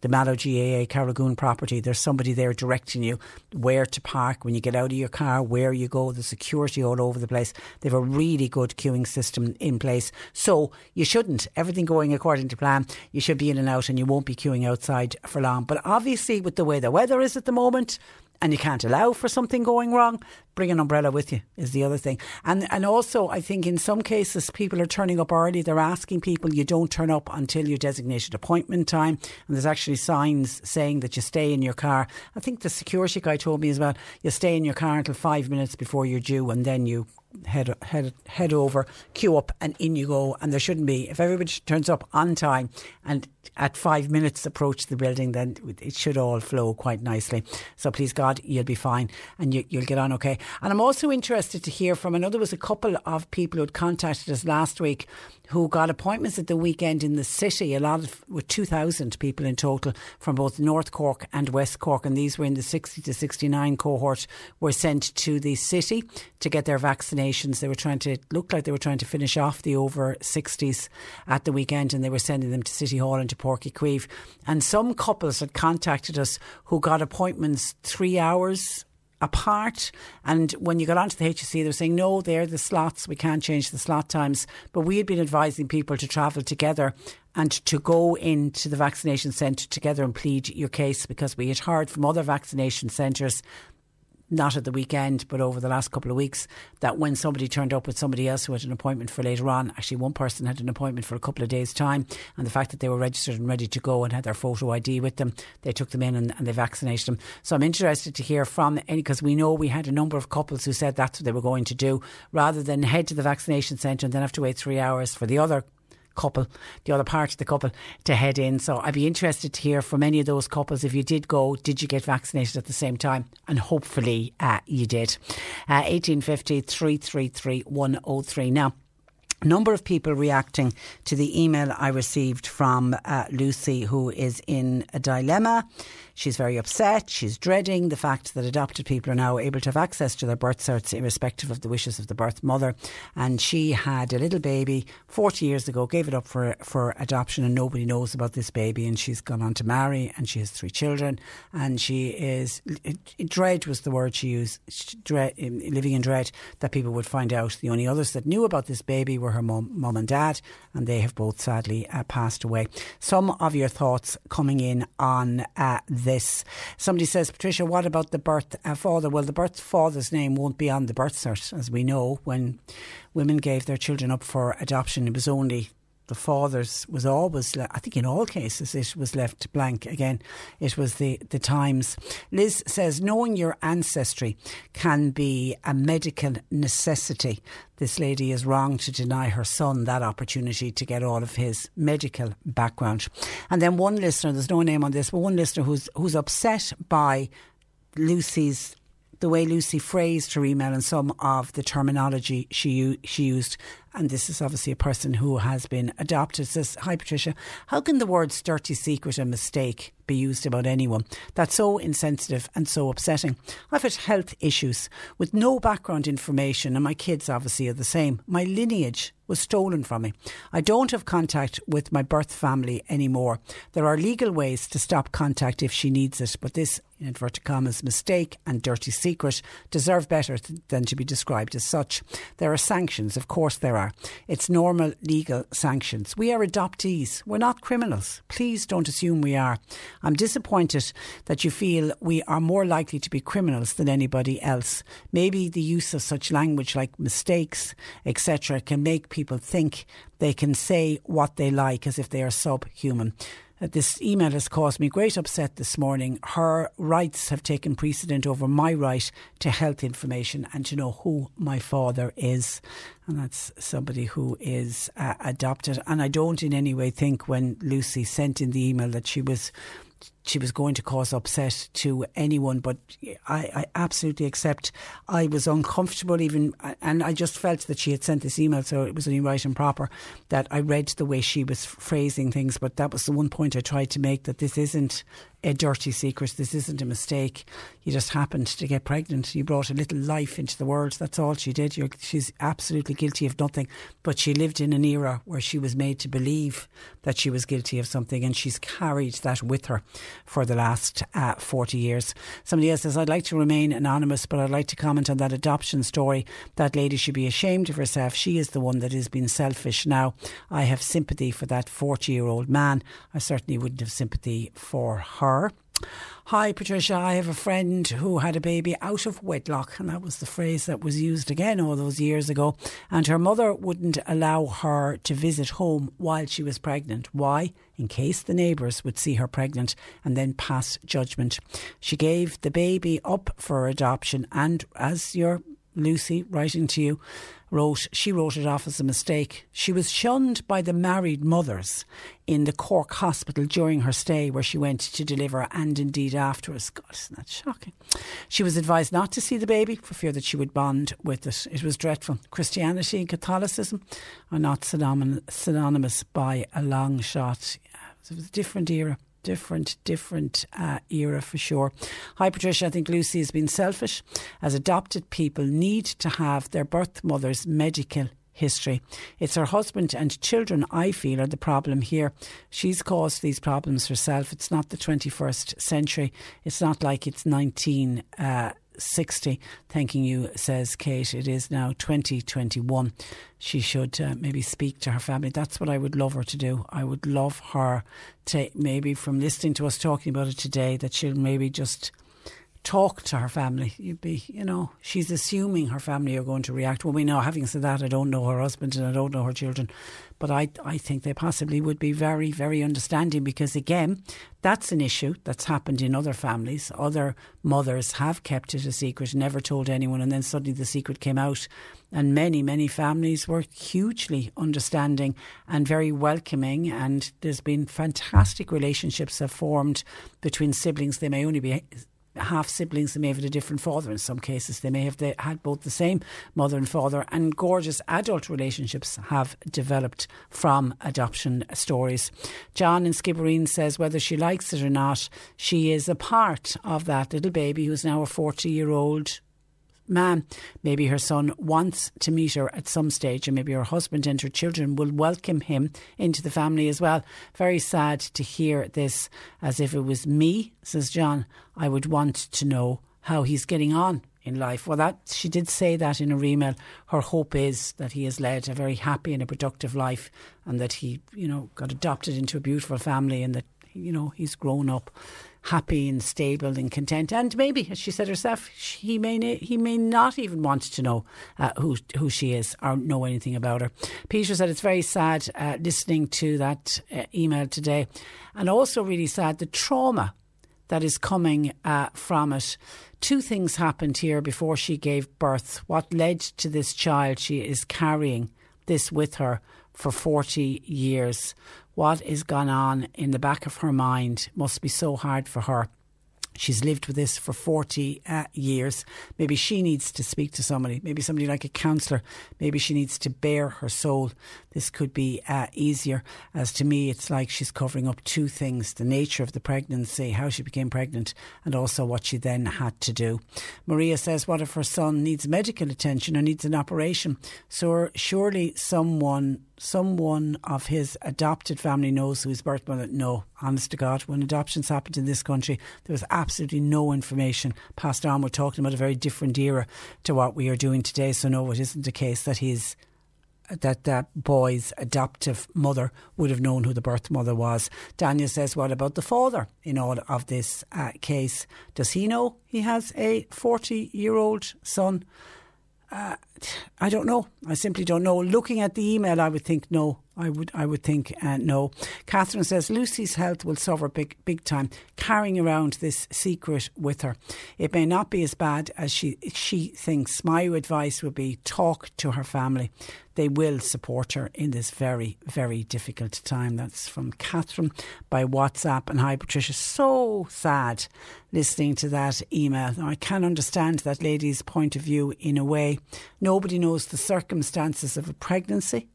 the Mallow GAA Carrigoon property. There's somebody there directing you where to park when you get out of your car, where you go, the security all over the place. They have a really good queuing system in place. So you shouldn't, everything going according to plan, you should be in and out and you won't be queuing outside for long. But obviously, with the way the weather is at the moment, and you can't allow for something going wrong, bring an umbrella with you is the other thing. And and also I think in some cases people are turning up early. They're asking people you don't turn up until your designated appointment time. And there's actually signs saying that you stay in your car. I think the security guy told me as well, you stay in your car until five minutes before you're due and then you head head head over, queue up, and in you go. And there shouldn't be. If everybody turns up on time and at five minutes approach the building, then it should all flow quite nicely. So please God, you'll be fine and you, will get on okay. And I'm also interested to hear from. I know there was a couple of people who had contacted us last week who got appointments at the weekend in the city. A lot of, with 2,000 people in total from both North Cork and West Cork. And these were in the 60 to 69 cohort, were sent to the city to get their vaccinations. They were trying to, look like they were trying to finish off the over 60s at the weekend and they were sending them to City Hall and to Páirc Uí And some couples had contacted us who got appointments three hours apart. And when you got onto the HSE, they were saying, no, they're the slots. We can't change the slot times. But we had been advising people to travel together and to go into the vaccination centre together and plead your case because we had heard from other vaccination centres not at the weekend, but over the last couple of weeks, that when somebody turned up with somebody else who had an appointment for later on, actually one person had an appointment for a couple of days' time, and the fact that they were registered and ready to go and had their photo ID with them, they took them in and, and they vaccinated them. So I'm interested to hear from any, because we know we had a number of couples who said that's what they were going to do, rather than head to the vaccination centre and then have to wait three hours for the other couple, the other part of the couple, to head in. So I'd be interested to hear from any of those couples. If you did go, did you get vaccinated at the same time? And hopefully uh, you did. Uh, 1850 333 103. Now, number of people reacting to the email I received from uh, Lucy, who is in a dilemma. She's very upset. She's dreading the fact that adopted people are now able to have access to their birth certs irrespective of the wishes of the birth mother. And she had a little baby 40 years ago, gave it up for, for adoption, and nobody knows about this baby. And she's gone on to marry, and she has three children. And she is, dread was the word she used, dread, living in dread that people would find out. The only others that knew about this baby were her mum, mum and dad, and they have both sadly uh, passed away. Some of your thoughts coming in on uh, this. Somebody says, Patricia, what about the birth uh, father? Well, the birth father's name won't be on the birth cert, as we know. When women gave their children up for adoption, it was only the father's was always, I think in all cases, it was left blank. Again, it was the, the times. Liz says, knowing your ancestry can be a medical necessity. This lady is wrong to deny her son that opportunity to get all of his medical background. And then one listener, there's no name on this, but one listener who's, who's upset by Lucy's the way Lucy phrased her email and some of the terminology she she used. And this is obviously a person who has been adopted. Says, "Hi Patricia, how can the words dirty secret and mistake be used about anyone? That's so insensitive and so upsetting. I've had health issues with no background information, and my kids obviously are the same. My lineage was stolen from me. I don't have contact with my birth family anymore. There are legal ways to stop contact if she needs it, but this, in inverted commas, mistake and dirty secret deserve better th- than to be described as such. There are sanctions, of course there are. It's normal legal sanctions. We are adoptees. We're not criminals. Please don't assume we are. I'm disappointed that you feel we are more likely to be criminals than anybody else. Maybe the use of such language like mistakes, etc., can make people think they can say what they like as if they are subhuman. This email has caused me great upset this morning. Her rights have taken precedent over my right to health information and to know who my father is. And that's somebody who is uh, adopted. And I don't in any way think when Lucy sent in the email that she was she was going to cause upset to anyone, but I, I, absolutely accept I was uncomfortable even, and I just felt that she had sent this email, so it was only right and proper that I read the way she was phrasing things. But that was the one point I tried to make that this isn't a dirty secret. This isn't a mistake. You just happened to get pregnant. You brought a little life into the world. That's all she did. You're, she's absolutely guilty of nothing. But she lived in an era where she was made to believe that she was guilty of something, and she's carried that with her for the last uh, 40 years. Somebody else says, I'd like to remain anonymous, but I'd like to comment on that adoption story. That lady should be ashamed of herself. She is the one that has been selfish. Now, I have sympathy for that 40 year old man. I certainly wouldn't have sympathy for her her. Hi, Patricia. I have a friend who had a baby out of wedlock, and that was the phrase that was used again all those years ago. And her mother wouldn't allow her to visit home while she was pregnant. Why? In case the neighbours would see her pregnant and then pass judgment. She gave the baby up for adoption, and as your Lucy writing to you, wrote, she wrote it off as a mistake. She was shunned by the married mothers in the Cork hospital during her stay where she went to deliver and indeed afterwards. God, isn't that shocking? She was advised not to see the baby for fear that she would bond with it. It was dreadful. Christianity and Catholicism are not synonymous by a long shot. It was a different era different, different uh, era for sure. Hi, Patricia. I think Lucy has been selfish, as adopted people need to have their birth mother's medical history. It's her husband and children, I feel, are the problem here. She's caused these problems herself. It's not the 21st century. It's not like it's 19. Uh, 60. Thanking you, says Kate. It is now 2021. She should uh, maybe speak to her family. That's what I would love her to do. I would love her to maybe from listening to us talking about it today that she'll maybe just talk to her family. You'd be, you know, she's assuming her family are going to react. Well, we know, having said that, I don't know her husband and I don't know her children, but I, I think they possibly would be very, very understanding because, again, that's an issue that's happened in other families. Other mothers have kept it a secret, never told anyone, and then suddenly the secret came out. And many, many families were hugely understanding and very welcoming. And there's been fantastic relationships have formed between siblings. They may only be half siblings, they may have a different father. In some cases, they may have the, had both the same mother and father. And gorgeous adult relationships have developed from adoption stories. John in Skibbereen says whether she likes it or not, she is a part of that little baby who's now a 40 year old man. Maybe her son wants to meet her at some stage, and maybe her husband and her children will welcome him into the family as well. Very sad to hear this, as if it was me, says John. I would want to know how he's getting on in life. Well, that she did say that in her email. Her hope is that he has led a very happy and a productive life, and that he, you know, got adopted into a beautiful family, and that you know he's grown up happy and stable and content. And maybe, as she said herself, he may he may not even want to know uh, who who she is or know anything about her. Peter said it's very sad uh, listening to that uh, email today, and also really sad the trauma that is coming uh, from it. Two things happened here before she gave birth. What led to this child? She is carrying this with her for 40 years what is gone on in the back of her mind must be so hard for her. She's lived with this for 40 uh, years. Maybe she needs to speak to somebody, maybe somebody like a counsellor. Maybe she needs to bare her soul. This could be uh, easier. As to me, it's like she's covering up two things the nature of the pregnancy, how she became pregnant, and also what she then had to do. Maria says, What if her son needs medical attention or needs an operation? So surely someone someone of his adopted family knows who his birth mother. No, honest to God, when adoptions happened in this country, there was absolutely no information passed on. We're talking about a very different era to what we are doing today. So no, it isn't the case that he's that that boy's adoptive mother would have known who the birth mother was. Daniel says, What about the father in all of this uh, case? Does he know he has a 40 year old son? Uh, I don't know. I simply don't know. Looking at the email, I would think no. I would I would think uh, no. Catherine says Lucy's health will suffer big big time carrying around this secret with her. It may not be as bad as she she thinks. My advice would be talk to her family. They will support her in this very very difficult time. That's from Catherine by WhatsApp. And hi Patricia, so sad listening to that email. Now, I can understand that lady's point of view in a way. Nobody knows the circumstances of a pregnancy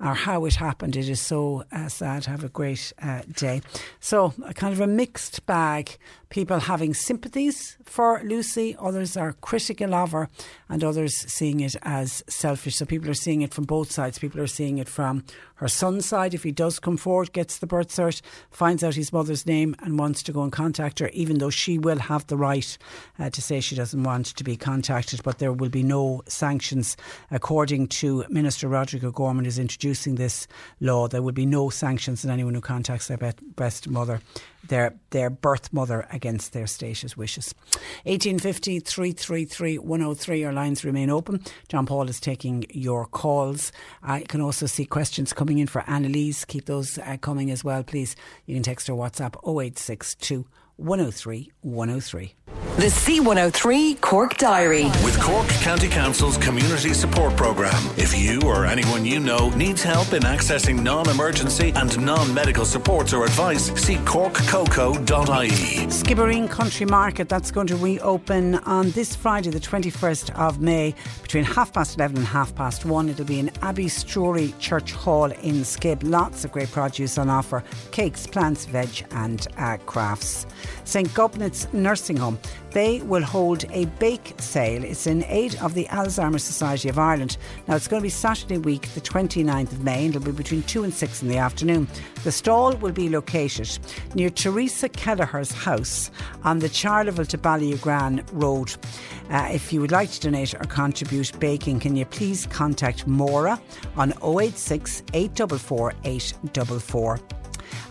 or how it happened. It is so uh, sad. Have a great uh, day. So, a kind of a mixed bag. People having sympathies for Lucy, others are critical of her, and others seeing it as selfish. So, people are seeing it from both sides. People are seeing it from her son's side, if he does come forward, gets the birth cert, finds out his mother's name, and wants to go and contact her, even though she will have the right uh, to say she doesn't want to be contacted. But there will be no sanctions, according to Minister Roderick O'Gorman, is introducing this law. There will be no sanctions on anyone who contacts their best mother their their birth mother against their stated wishes. 1850 333 103. Our lines remain open. John Paul is taking your calls. I can also see questions coming in for Annalise. Keep those uh, coming as well, please. You can text or WhatsApp 0862 103 103. The C103 Cork Diary. With Cork County Council's Community Support Programme. If you or anyone you know needs help in accessing non emergency and non medical supports or advice, see corkcoco.ie. Skibbereen Country Market, that's going to reopen on this Friday, the 21st of May, between half past 11 and half past 1. It'll be in Abbey Strewry Church Hall in Skib. Lots of great produce on offer cakes, plants, veg, and uh, crafts. St. Gobnit's Nursing Home they will hold a bake sale. It's in aid of the Alzheimer's Society of Ireland. Now, it's going to be Saturday week, the 29th of May, and it'll be between 2 and 6 in the afternoon. The stall will be located near Teresa Kelleher's house on the Charleville to Ballyagran Road. Uh, if you would like to donate or contribute baking, can you please contact Mora on 086 844 844.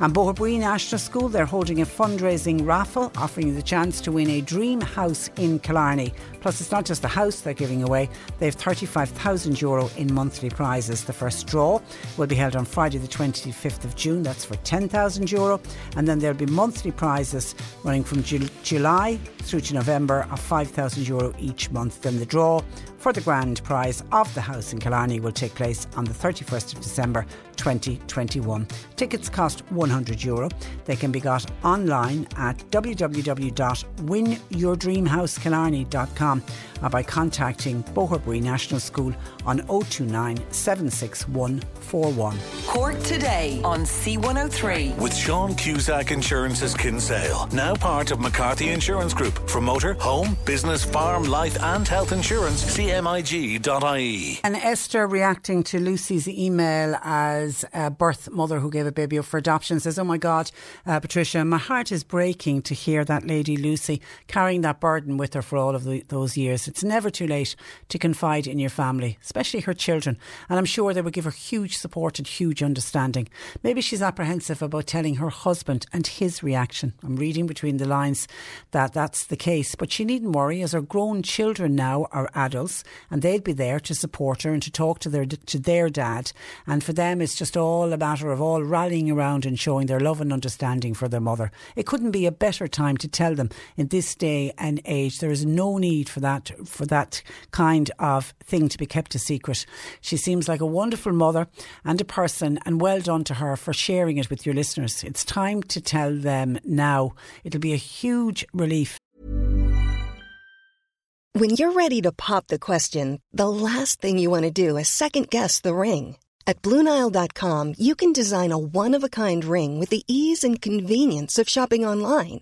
And Boherbue National School, they're holding a fundraising raffle offering you the chance to win a dream house in Killarney. Plus, it's not just a house they're giving away, they have 35,000 euro in monthly prizes. The first draw will be held on Friday, the 25th of June, that's for 10,000 euro. And then there'll be monthly prizes running from July through to November of 5,000 euro each month. Then the draw for the grand prize of the house in Killarney will take place on the 31st of December 2021. Tickets cost 100 euro. They can be got online at www.winyourdreamhousekillarney.com com or by contacting Boherbue National School on 029 761 41. Cork today on C103. With Sean Cusack Insurance's Kinsale, now part of McCarthy Insurance Group. For motor, home, business, farm, life, and health insurance, cmig.ie. And Esther reacting to Lucy's email as a birth mother who gave a baby up for adoption says, Oh my God, uh, Patricia, my heart is breaking to hear that lady Lucy carrying that burden with her for all of the, those years. It's never too late to confide in your family, especially her children. And I'm sure they would give her huge support and huge understanding. Maybe she's apprehensive about telling her husband and his reaction. I'm reading between the lines that that's the case, but she needn't worry as her grown children now are adults and they'd be there to support her and to talk to their to their dad. And for them, it's just all a matter of all rallying around and showing their love and understanding for their mother. It couldn't be a better time to tell them in this day and age. There is no need for that for that kind of thing to be kept a secret. She seems like a wonderful mother and a person, and well done to her for sharing it with your listeners. It's time to tell them now. It'll be a huge relief. When you're ready to pop the question, the last thing you want to do is second guess the ring. At Bluenile.com, you can design a one of a kind ring with the ease and convenience of shopping online.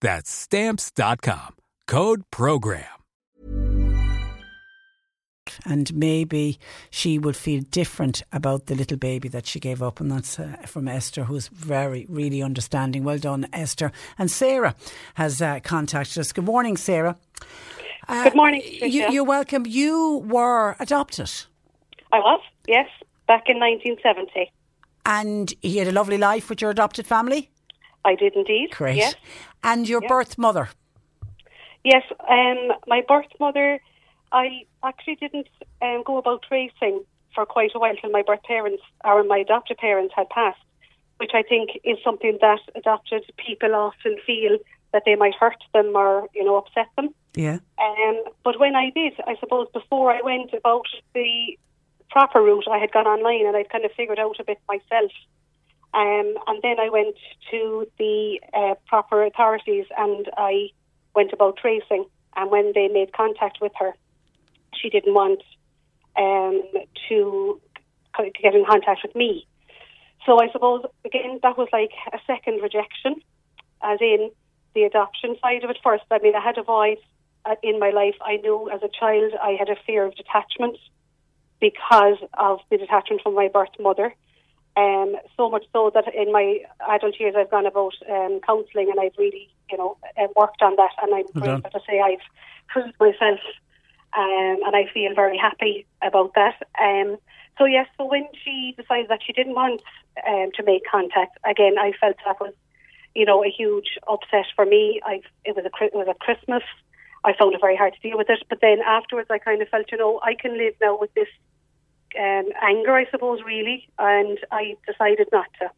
That's stamps.com. Code program. And maybe she would feel different about the little baby that she gave up. And that's uh, from Esther, who's very, really understanding. Well done, Esther. And Sarah has uh, contacted us. Good morning, Sarah. Uh, Good morning. You, you're welcome. You were adopted. I was, yes, back in 1970. And you had a lovely life with your adopted family? I did indeed. Great. Yes. And your Yeah. birth mother? Yes, um, my birth mother, I actually didn't um, go about tracing for quite a while till my birth parents or my adopted parents had passed, which I think is something that adopted people often feel that they might hurt them or you know upset them. Yeah. Um, but when I did, I suppose before I went about the proper route, I had gone online and I'd kind of figured out a bit myself. Um, and then I went to the uh, proper authorities and I went about tracing. And when they made contact with her, she didn't want um, to get in contact with me. So I suppose, again, that was like a second rejection, as in the adoption side of it first. I mean, I had a voice uh, in my life. I knew as a child I had a fear of detachment because of the detachment from my birth mother. Um, so much so that in my adult years I've gone about um, counselling and I've really, you know, uh, worked on that. And I'm Well grateful to say I've proved myself um, and I feel very happy about that. Um, so yes, so when she decided that she didn't want um, to make contact again, I felt that was, you know, a huge upset for me. I it was a it was a Christmas. I found it very hard to deal with it, but then afterwards, I kind of felt, you know, I can live now with this um, anger, I suppose, really, and I decided not to.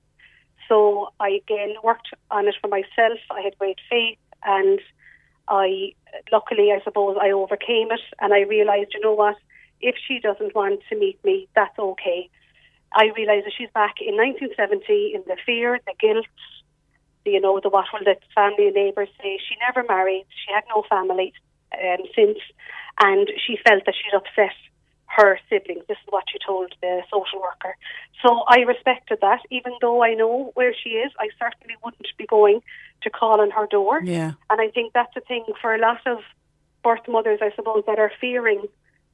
So I again worked on it for myself. I had great faith, and I luckily, I suppose, I overcame it, and I realised, you know what, if she doesn't want to meet me, that's okay. I realised that she's back in 1970 in the fear, the guilt, you know, the what will the family and neighbours say. She never married. She had no family um, since, and she felt that she'd upset her siblings. This is what she told the social worker. So I respected that, even though I know where she is. I certainly wouldn't be going to call on her door. Yeah. And I think that's a thing for a lot of birth mothers, I suppose, that are fearing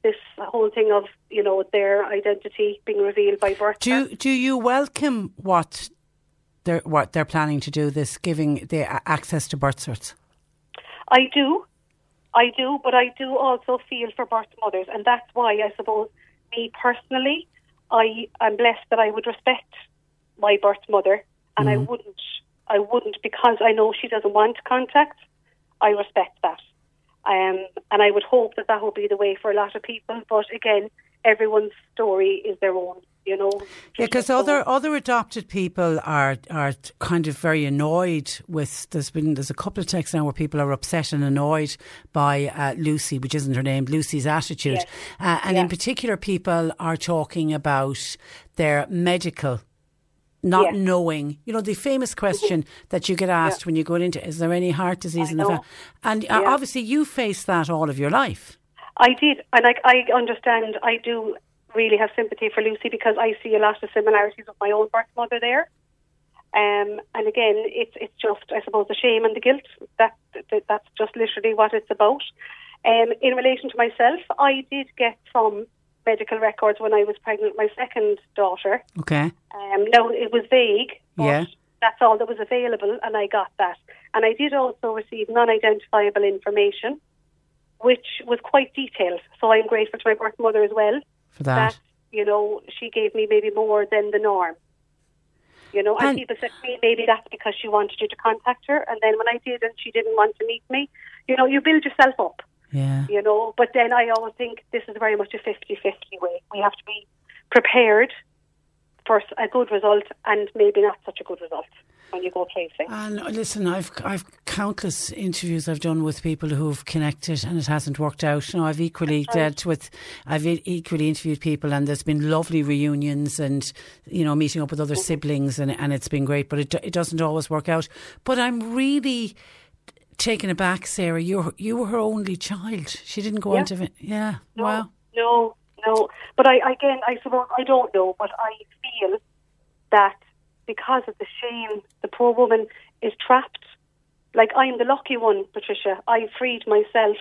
this whole thing of you know their identity being revealed by birth. Do do you welcome what they're what they're planning to do? This giving the access to birth certs. I do, I do, but I do also feel for birth mothers, and that's why I suppose me personally, I am blessed that I would respect my birth mother, and mm-hmm. I wouldn't, I wouldn't because I know she doesn't want contact. I respect that. Um, and I would hope that that will be the way for a lot of people. But again, everyone's story is their own. You know, yeah, because other other adopted people are are kind of very annoyed with. There's been there's a couple of texts now where people are upset and annoyed by uh, Lucy, which isn't her name, Lucy's attitude, yes. uh, and in particular, people are talking about their medical not yes. knowing. You know, the famous question that you get asked yeah. when you go into is there any heart disease I in the family? And uh, yeah. obviously, you faced that all of your life. I did, and I, I understand. I do really have sympathy for Lucy because I see a lot of similarities with my own birth mother there. Um, and again, it's it's just I suppose the shame and the guilt. That, that that's just literally what it's about. Um, in relation to myself, I did get some medical records when I was pregnant with my second daughter. Okay. Um, no, it was vague. yeah. That's all that was available, and I got that. And I did also receive non-identifiable information, which was quite detailed. So I'm grateful to my birth mother as well for that. that you know, she gave me maybe more than the norm. You know, and, and people said to me, maybe that's because she wanted you to contact her. And then when I did and she didn't want to meet me, you know, you build yourself up. Yeah. You know, but then I always think this is very much a 50 50 way. We have to be prepared for a good result and maybe not such a good result when you go placing. And listen, I've I've countless interviews I've done with people who've connected and it hasn't worked out. You know, I've equally right. dealt with, I've equally interviewed people, and there's been lovely reunions and you know meeting up with other mm-hmm. siblings, and and it's been great. But it it doesn't always work out. But I'm really taken aback, Sarah. You you were her only child. She didn't go yeah. on to yeah. No, wow. No, no. But I again, I suppose I don't know, but I feel that because of the shame, the poor woman is trapped. Like I'm the lucky one, Patricia. I freed myself.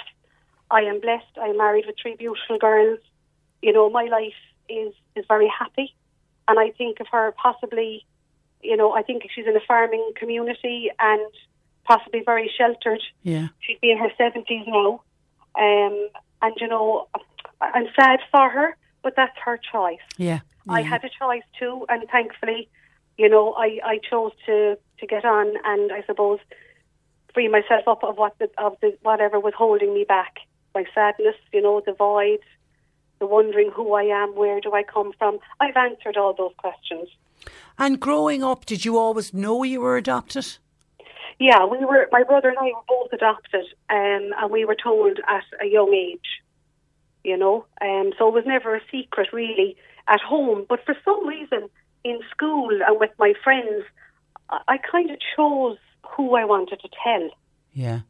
I am blessed. I'm married with three beautiful girls. You know, my life is is very happy, and I think of her possibly. You know, I think she's in a farming community and possibly very sheltered. Yeah. She'd be in her 70s now. Um, and, you know, I'm sad for her, but that's her choice. Yeah. yeah. I had a choice too, and thankfully, you know, I, I chose to, to get on and I suppose free myself up of what the, of the whatever was holding me back. My sadness, you know, the void, the wondering who I am, where do I come from. I've answered all those questions. And growing up, did you always know you were adopted? Yeah, we were. My brother and I were both adopted, um, and we were told at a young age. You know, um, so it was never a secret really at home. But for some reason, in school and with my friends, I, I kind of chose who I wanted to tell. Yeah.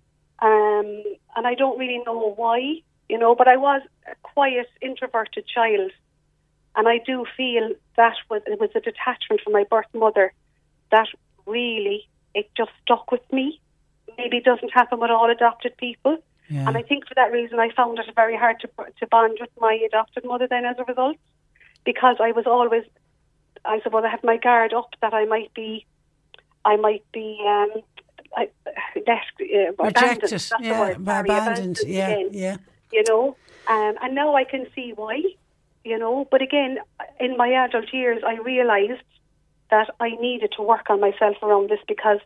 Um, and I don't really know why, you know, but I was a quiet, introverted child, and I do feel that was it was a detachment from my birth mother that really it just stuck with me. Maybe it doesn't happen with all adopted people. Yeah. And I think for that reason, I found it very hard to to bond with my adopted mother. Then, as a result, because I was always, I suppose, I had my guard up that I might be, I might be um, I, left uh, rejected. Yeah, abandoned. abandoned. Yeah, again. yeah. You know, um, and now I can see why. You know, but again, in my adult years, I realised that I needed to work on myself around this because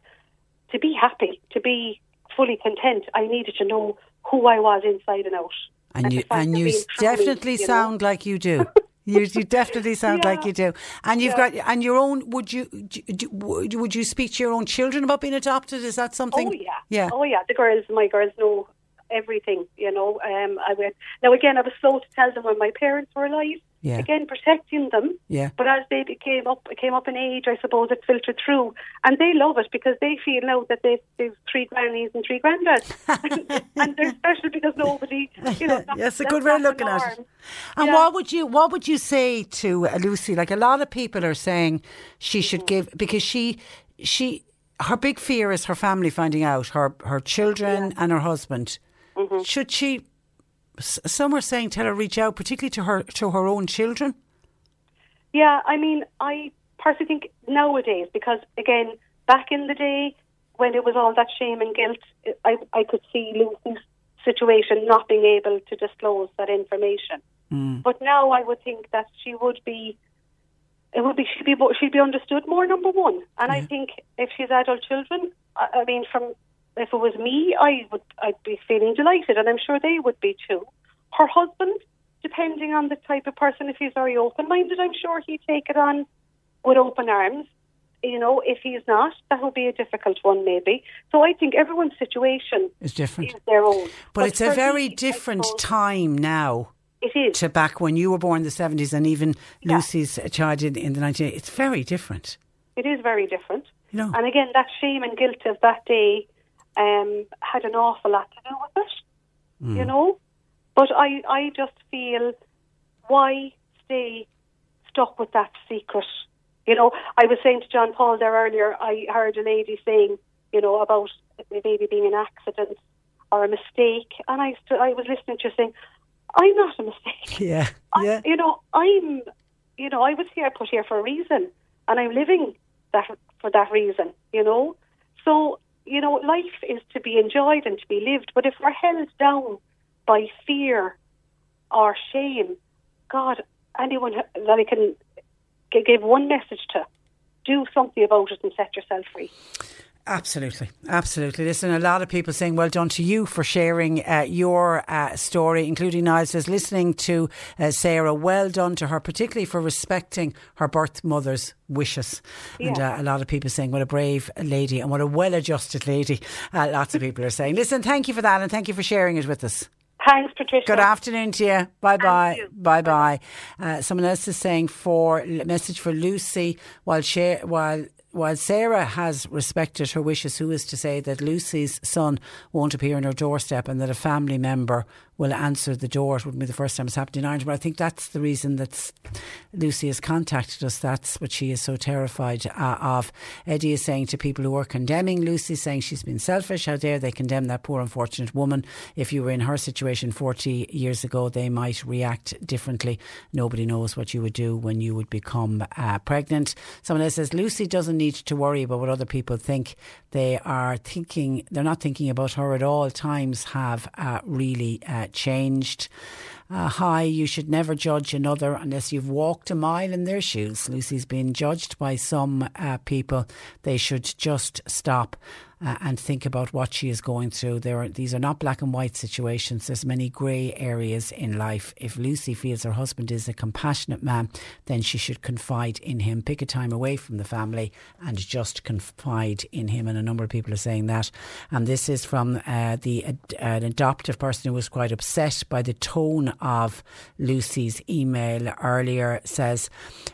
to be happy, to be fully content, I needed to know who I was inside and out. And, And you and you definitely you know. sound like you do. You, you definitely sound like you do, and you've got and your own. Would you do- do- would would you speak to your own children about being adopted? Is that something? Oh yeah, yeah. Oh yeah, the girls, my girls know everything. You know, um, I went now again. I was slow to tell them when my parents were alive. Yeah. Again, protecting them. Yeah. But as they became up, came up in age, I suppose it filtered through, and they love it because they feel now that they've, they've three grannies and three granddads, and they're special because nobody, you know. Yes, a good way of looking at it. And Yeah. what would you what would you say to uh, Lucy? Like a lot of people are saying she should give because she she her big fear is her family finding out her her children and her husband. Mm-hmm. Should she? Some are saying tell her reach out, particularly to her to her own children. Yeah, I mean, I personally think nowadays, because again, back in the day when it was all that shame and guilt, I, I could see Lucy's situation not being able to disclose that information. But now I would think that she would be, it would be she'd be she'd be understood more. Number one, and I think if she's adult children, I, I mean, from if it was me, I would I'd be feeling delighted, and I'm sure they would be too. Her husband, depending on the type of person, if he's very open minded, I'm sure he'd take it on with open arms. You know, if he's not, that would be a difficult one, maybe. So I think everyone's situation Is different. is their own. But, it's a very me, different time now. It is. To back when you were born in the 70s and even Lucy's child in, in the 1980s. It's very different. It is very different. You know. And again, that shame and guilt of that day um, had an awful lot to do with it. You know? But I, I just feel why stay stuck with that secret? You know, I was saying to John Paul there earlier, I heard a lady saying, you know, about the baby being an accident or a mistake. And I, st- I was listening to her saying, I'm not a mistake. Yeah. I, you know, I'm, you know, I was here, put here for a reason, and I'm living that for that reason. You know, so you know, life is to be enjoyed and to be lived. But if we're held down by fear or shame, God, anyone that I can give one message to, do something about it and set yourself free. Absolutely, absolutely. Listen, a lot of people saying well done to you for sharing uh, your uh, story, including Niles says listening to uh, Sarah. Well done to her, particularly for respecting her birth mother's wishes. And uh, a lot of people saying what a brave lady and what a well-adjusted lady. Uh, lots of people are saying. Listen, thank you for that, and thank you for sharing it with us. Thanks, Patricia. Good afternoon to you. Bye bye. Bye bye. Uh, someone else is saying for a message for Lucy while share while. While Sarah has respected her wishes, who is to say that Lucy's son won't appear on her doorstep and that a family member will answer the door? It wouldn't be the first time it's happened in Ireland, but I think that's the reason that Lucy has contacted us. That's what she is so terrified uh, of. Eddie is saying to people who are condemning Lucy, saying she's been selfish. How dare they condemn that poor, unfortunate woman? If you were in her situation 40 years ago, they might react differently. Nobody knows what you would do when you would become uh, pregnant. Someone else says Lucy doesn't need to worry about what other people think. They are thinking, they're not thinking about her at all. Times have uh, really uh, changed. Uh, hi, you should never judge another unless you've walked a mile in their shoes. Lucy's been judged by some uh, people. They should just stop. Uh, and think about what she is going through. There are, these are not black and white situations. There's many grey areas in life. If Lucy feels her husband is a compassionate man, then she should confide in him. Pick a time away from the family and just confide in him. And a number of people are saying that. And this is from uh, the uh, an adoptive person who was quite upset by the tone of Lucy's email earlier. Says,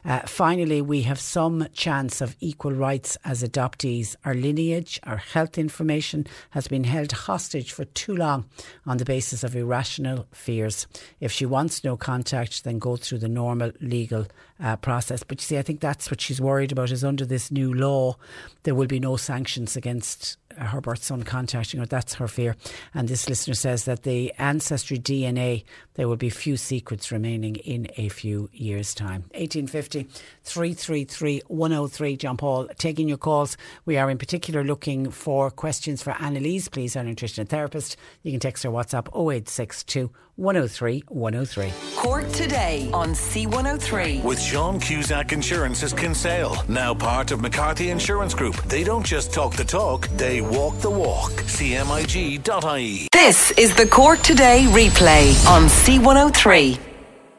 uh, finally, we have some chance of equal rights as adoptees. Our lineage, our health information has been held hostage for too long on the basis of irrational fears. If she wants no contact, then go through the normal legal uh, process. But you see, I think that's what she's worried about is under this new law, there will be no sanctions against her birth son contacting her. That's her fear. And this listener says that the ancestry DNA, there will be few secrets remaining in a few years' time. 1850 333 103. John Paul, taking your calls. We are in particular looking for questions for Annalise, please, our nutrition therapist. You can text her WhatsApp 0862 103 103. Cork today on C103. With Sean Cusack Insurance's Kinsale, now part of McCarthy Insurance Group. They don't just talk the talk, they walk the walk. CMIG.ie. This is the Cork Today replay on C103.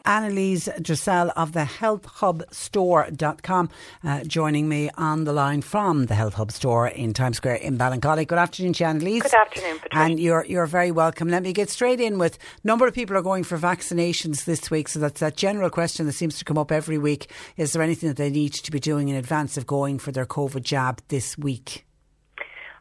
Annalise Dressel of the healthhubstore.com uh, joining me on the line from the Health Hub store in Times Square in Ballincollig. Good afternoon, Annalise. Good afternoon, Patricia. And you're, you're very welcome. Let me get straight in with number of people are going for vaccinations this week. So that's that general question that seems to come up every week. Is there anything that they need to be doing in advance of going for their COVID jab this week?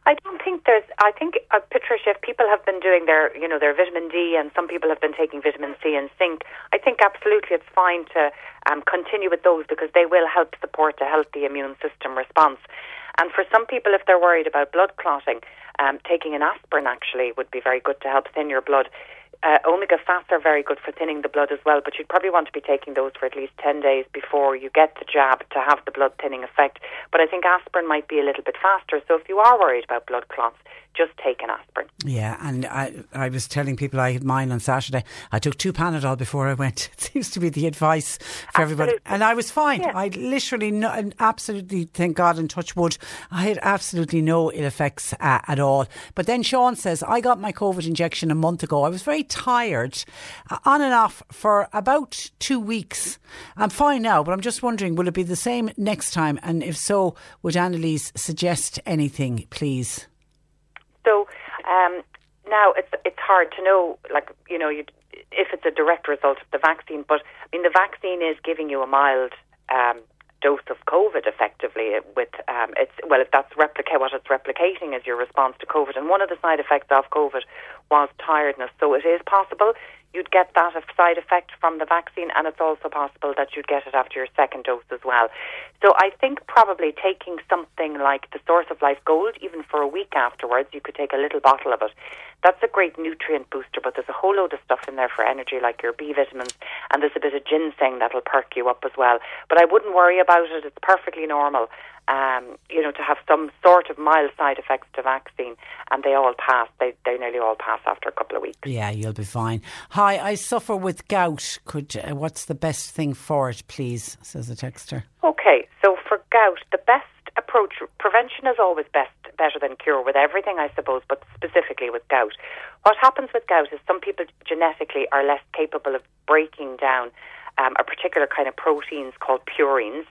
I don't think there's. I think uh, Patricia, if people have been doing their, you know, their vitamin D, and some people have been taking vitamin C and zinc, I think absolutely it's fine to um, continue with those because they will help support a healthy immune system response. And for some people, if they're worried about blood clotting, um, taking an aspirin actually would be very good to help thin your blood. Uh, omega fats are very good for thinning the blood as well, but you'd probably want to be taking those for at least 10 days before you get the jab to have the blood thinning effect. But I think aspirin might be a little bit faster. So if you are worried about blood clots, just take an aspirin. Yeah, and I, I was telling people I had mine on Saturday. I took two Panadol before I went. It seems to be the advice for Absolutely. everybody. And I was fine. Yeah. I literally, no, and absolutely, thank God and touch wood, I had absolutely no ill effects uh, at all. But then Sean says, I got my COVID injection a month ago. I was very tired, uh, on and off for about two weeks. I'm fine now, but I'm just wondering, will it be the same next time? And if so, would Annalise suggest anything, please? So um, now it's it's hard to know, like you know, if it's a direct result of the vaccine. But I mean, the vaccine is giving you a mild um, dose of COVID, effectively. With um, it's well, if that's replicate what it's replicating is your response to COVID, and one of the side effects of COVID was tiredness. So it is possible you'd get that side effect from the vaccine, and it's also possible that you'd get it after your second dose as well. So I think probably taking something like the Source of Life Gold, even for a week afterwards, you could take a little bottle of it. That's a great nutrient booster, but there's a whole load of stuff in there for energy, like your B vitamins, and there's a bit of ginseng that'll perk you up as well. But I wouldn't worry about it; it's perfectly normal. Um, you know, to have some sort of mild side effects to vaccine, and they all pass. They they nearly all pass after a couple of weeks. Yeah, you'll be fine. Hi, I suffer with gout. Could uh, what's the best thing for it, please? Says the texter. Okay, so for gout, the best approach prevention is always best better than cure with everything, I suppose, but specifically with gout. What happens with gout is some people genetically are less capable of breaking down um, a particular kind of proteins called purines,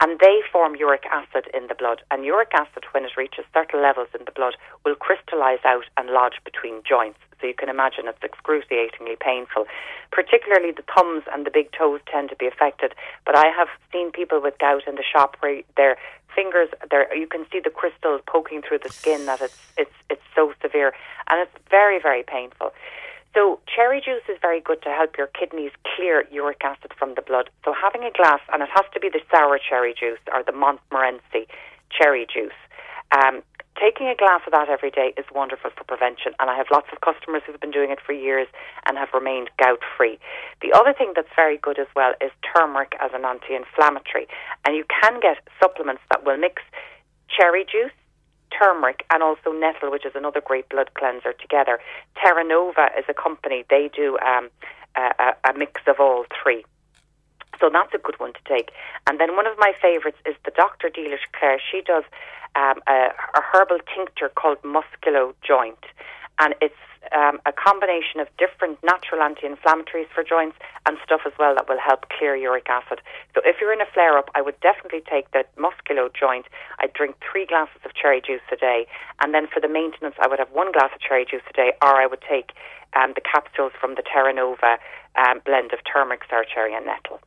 and they form uric acid in the blood. And uric acid, when it reaches certain levels in the blood, will crystallize out and lodge between joints. So you can imagine it's excruciatingly painful. Particularly the thumbs and the big toes tend to be affected. But I have seen people with gout in the shop where their fingers, there you can see the crystals poking through the skin. That it's it's it's so severe, and it's very very painful. So cherry juice is very good to help your kidneys clear uric acid from the blood. So having a glass, and it has to be the sour cherry juice or the Montmorency cherry juice. Um, taking a glass of that every day is wonderful for prevention, and I have lots of customers who've been doing it for years and have remained gout free. The other thing that's very good as well is turmeric as an anti inflammatory, and you can get supplements that will mix cherry juice turmeric and also nettle, which is another great blood cleanser together. Terra Nova is a company, they do um, a, a mix of all three. So that's a good one to take. And then one of my favourites is the Dr. Dealish Clare. She does um, a, a herbal tincture called Musculo Joint. And it's um, a combination of different natural anti-inflammatories for joints and stuff as well that will help clear uric acid. So if you're in a flare-up, I would definitely take the Musculo joint. I'd drink three glasses of cherry juice a day, and then for the maintenance, I would have one glass of cherry juice a day, or I would take um, the capsules from the Terra Nova um, blend of turmeric, sour cherry, and nettle.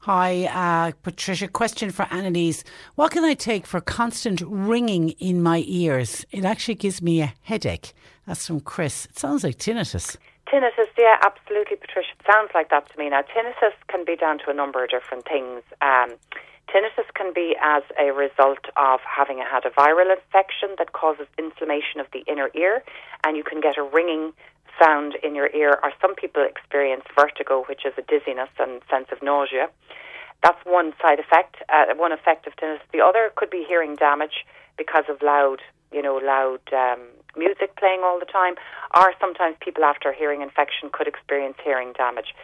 Hi, uh, Patricia. Question for Annalise. What can I take for constant ringing in my ears? It actually gives me a headache. That's from Chris. It sounds like tinnitus. Tinnitus, yeah, absolutely, Patricia. It sounds like that to me. Now, tinnitus can be down to a number of different things. Um, tinnitus can be as a result of having had a viral infection that causes inflammation of the inner ear, and you can get a ringing sound in your ear, or some people experience vertigo, which is a dizziness and sense of nausea. That's one side effect, uh, one effect of tinnitus. The other could be hearing damage because of loud, you know, loud um, music playing all the time, or sometimes people after hearing infection could experience hearing damage.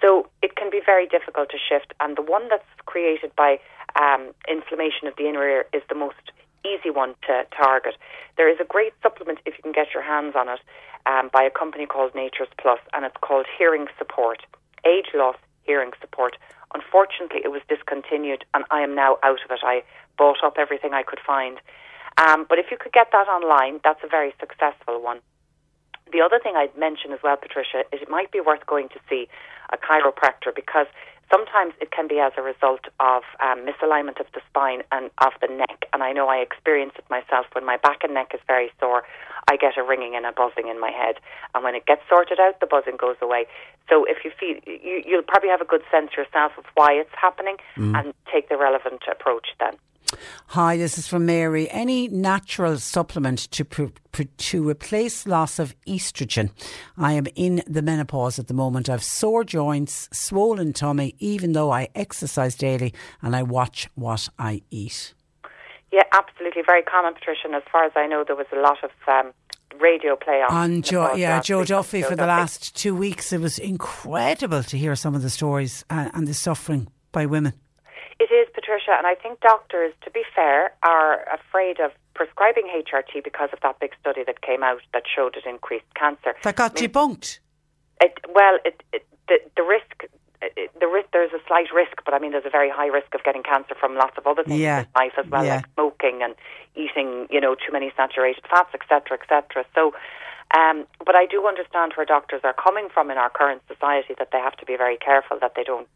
So it can be very difficult to shift, and the one that's created by um, inflammation of the inner ear is the most easy one to target. There is a great supplement if you can get your hands on it um, by a company called Nature's Plus, and it's called Hearing Support, Age Loss Hearing Support. Unfortunately, it was discontinued, and I am now out of it. I bought up everything I could find. Um, but if you could get that online, that's a very successful one. The other thing I'd mention as well, Patricia, is it might be worth going to see a chiropractor because sometimes it can be as a result of um, misalignment of the spine and of the neck. And I know I experience it myself when my back and neck is very sore. I get a ringing and a buzzing in my head, and when it gets sorted out, the buzzing goes away. So if you feel you, you'll probably have a good sense yourself of why it's happening, mm. and take the relevant approach then. Hi, this is from Mary. Any natural supplement to to replace loss of estrogen? I am in the menopause at the moment. I've sore joints, swollen tummy, even though I exercise daily and I watch what I eat. Yeah, absolutely. Very common, Patricia. And as far as I know, there was a lot of um, radio play on. On Joe, yeah, Joe Duffy for the last two weeks. It was incredible to hear some of the stories and, and the suffering by women. It is, Patricia, and I think doctors, to be fair, are afraid of prescribing HRT because of that big study that came out that showed it increased cancer. That got I mean, debunked. It, well, it, it, the, the risk the risk there's a slight risk, but I mean there's a very high risk of getting cancer from lots of other things yeah. in life as well, yeah. like smoking and eating, you know, too many saturated fats, etc., etc. So, um, but I do understand where doctors are coming from in our current society that they have to be very careful that they don't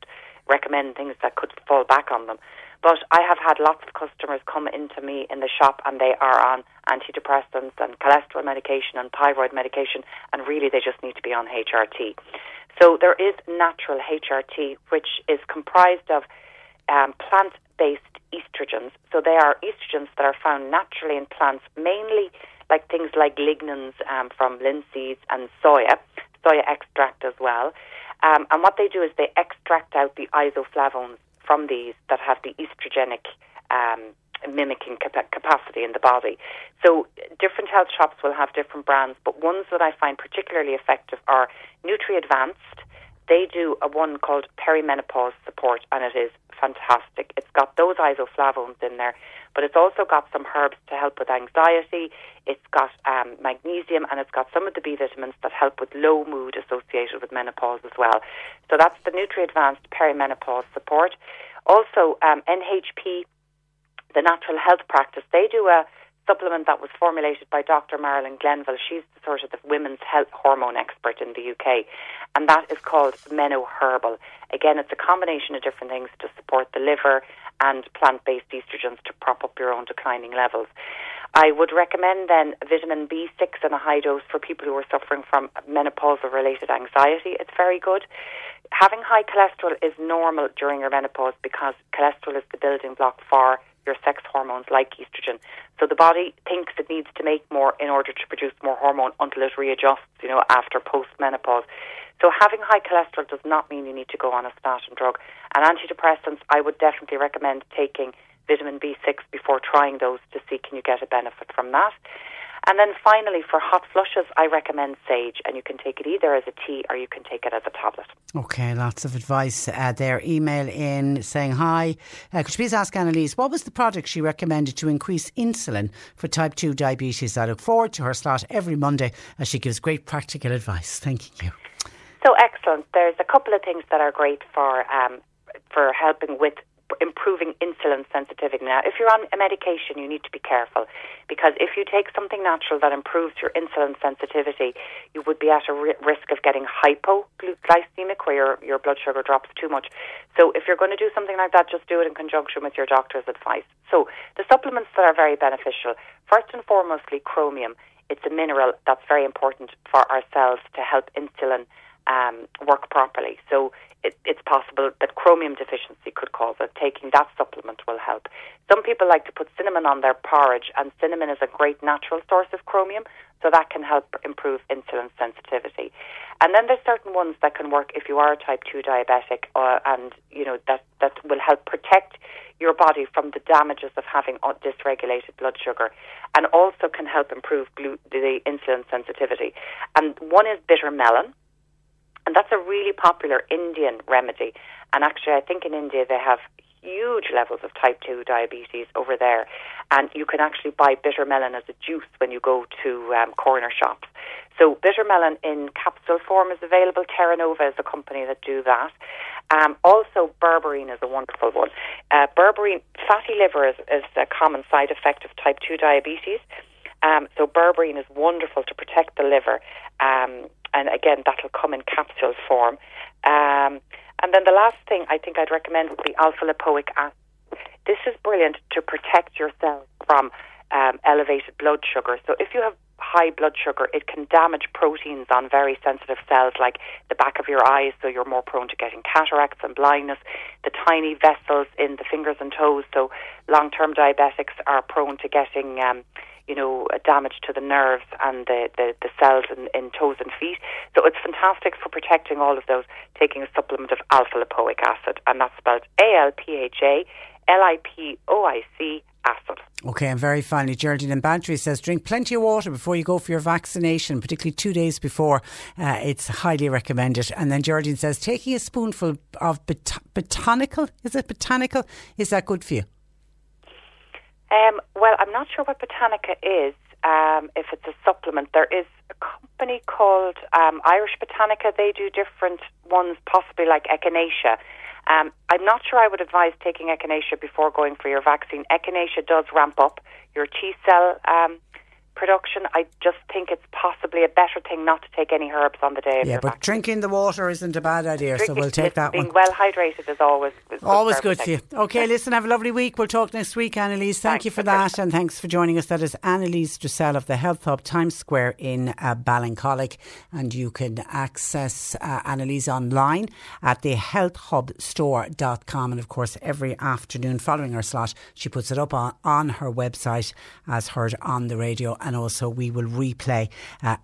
recommend things that could fall back on them. But I have had lots of customers come into me in the shop and they are on antidepressants and cholesterol medication and thyroid medication, and really they just need to be on HRT. So there is natural HRT, which is comprised of um, plant based estrogens. So they are estrogens that are found naturally in plants, mainly like things like lignans um, from linseeds and soya, soya extract as well. Um, and what they do is they extract out the isoflavones from these that have the estrogenic um, mimicking cap- capacity in the body. So different health shops will have different brands, but ones that I find particularly effective are Nutri Advanced. They do a one called perimenopause support, and it is fantastic. It's got those isoflavones in there, but it's also got some herbs to help with anxiety. It's got um, magnesium, and it's got some of the B vitamins that help with low mood associated with menopause as well. So that's the Nutri Advanced perimenopause support. Also, um, NHP, the Natural Health Practice, they do a supplement that was formulated by Dr. Marilyn Glenville. She's the sort of the women's health hormone expert in the UK, and that is called Meno Herbal. Again, it's a combination of different things to support the liver and plant based estrogens to prop up your own declining levels. I would recommend then vitamin B6 in a high dose for people who are suffering from menopausal related anxiety. It's very good. Having high cholesterol is normal during your menopause because cholesterol is the building block for your sex hormones like estrogen. So the body thinks it needs to make more in order to produce more hormone until it readjusts, you know, after postmenopause. So having high cholesterol does not mean you need to go on a statin drug. And antidepressants, I would definitely recommend taking vitamin B6 before trying those to see can you get a benefit from that. And then finally, for hot flushes, I recommend sage, and you can take it either as a tea or you can take it as a tablet. Okay, lots of advice uh, there. Email in saying hi. Uh, could you please ask Annalise what was the product she recommended to increase insulin for type 2 diabetes? I look forward to her slot every Monday as she gives great practical advice. Thank you. So excellent. There's a couple of things that are great for um, for helping with improving insulin sensitivity. Now, if you're on a medication, you need to be careful because if you take something natural that improves your insulin sensitivity, you would be at a ri- risk of getting hypoglycemic, where your, your blood sugar drops too much. So, if you're going to do something like that, just do it in conjunction with your doctor's advice. So, the supplements that are very beneficial, first and foremostly, chromium It's a mineral that's very important for our cells to help insulin um, work properly. So it, it's possible that chromium deficiency could cause it. Taking that supplement will help. Some people like to put cinnamon on their porridge, and cinnamon is a great natural source of chromium, so that can help improve insulin sensitivity. And then there's certain ones that can work if you are a type 2 diabetic, uh, and you know that that will help protect your body from the damages of having dysregulated blood sugar, and also can help improve glu- the insulin sensitivity. And one is bitter melon and that's a really popular Indian remedy. And actually, I think in India they have huge levels of type 2 diabetes over there. And you can actually buy bitter melon as a juice when you go to um, corner shops. So bitter melon in capsule form is available. Terra Nova is a company that do that. Um, also, berberine is a wonderful one. Uh, berberine, fatty liver is, is a common side effect of type 2 diabetes. Um, so berberine is wonderful to protect the liver. Um, and again, that'll come in capsule form. Um, and then the last thing I think I'd recommend would be alpha lipoic acid. This is brilliant to protect yourself from um, elevated blood sugar. So if you have high blood sugar, it can damage proteins on very sensitive cells like the back of your eyes, so you're more prone to getting cataracts and blindness, the tiny vessels in the fingers and toes, so long term diabetics are prone to getting. Um, you know, damage to the nerves and the, the, the cells in, in toes and feet. So it's fantastic for protecting all of those, taking a supplement of alpha lipoic acid, and that's spelled A L P H A L I P O I C acid. Okay, and very finally, Geraldine in Bantry says drink plenty of water before you go for your vaccination, particularly two days before. Uh, it's highly recommended. And then Geraldine says taking a spoonful of bot- botanical, is it botanical? Is that good for you? Um, well, I'm not sure what Botanica is. Um, if it's a supplement, there is a company called um, Irish Botanica. They do different ones, possibly like echinacea. Um, I'm not sure I would advise taking echinacea before going for your vaccine. Echinacea does ramp up your T cell um, production, I just think it's possibly a better thing not to take any herbs on the day. yeah, but drinking the water isn't a bad idea, drinking, so we'll take that being one. well hydrated is always is always good for you. Okay, listen, have a lovely week. We'll talk next week, Annalise. Thank thanks, you for that, and thanks for joining us. That is Annalise Dressel of the Health Hub Times Square in uh, Ballincollig, and you can access uh, Annalise online at the healthhubstore.com, and of course, every afternoon following her slot, she puts it up on, on her website as heard on the radio and also we will replay uh,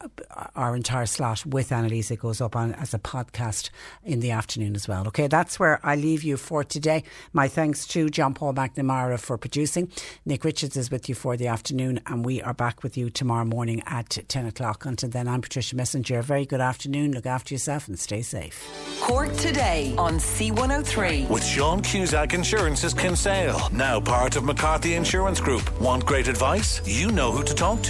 our entire slot with Annalise. It goes up on as a podcast in the afternoon as well. Okay, that's where I leave you for today. My thanks to John Paul McNamara for producing. Nick Richards is with you for the afternoon, and we are back with you tomorrow morning at 10 o'clock. Until then, I'm Patricia Messenger. Very good afternoon. Look after yourself and stay safe. Cork today on C103. With Sean Cusack Insurance's Kinsale, now part of McCarthy Insurance Group. Want great advice? You know who to talk to.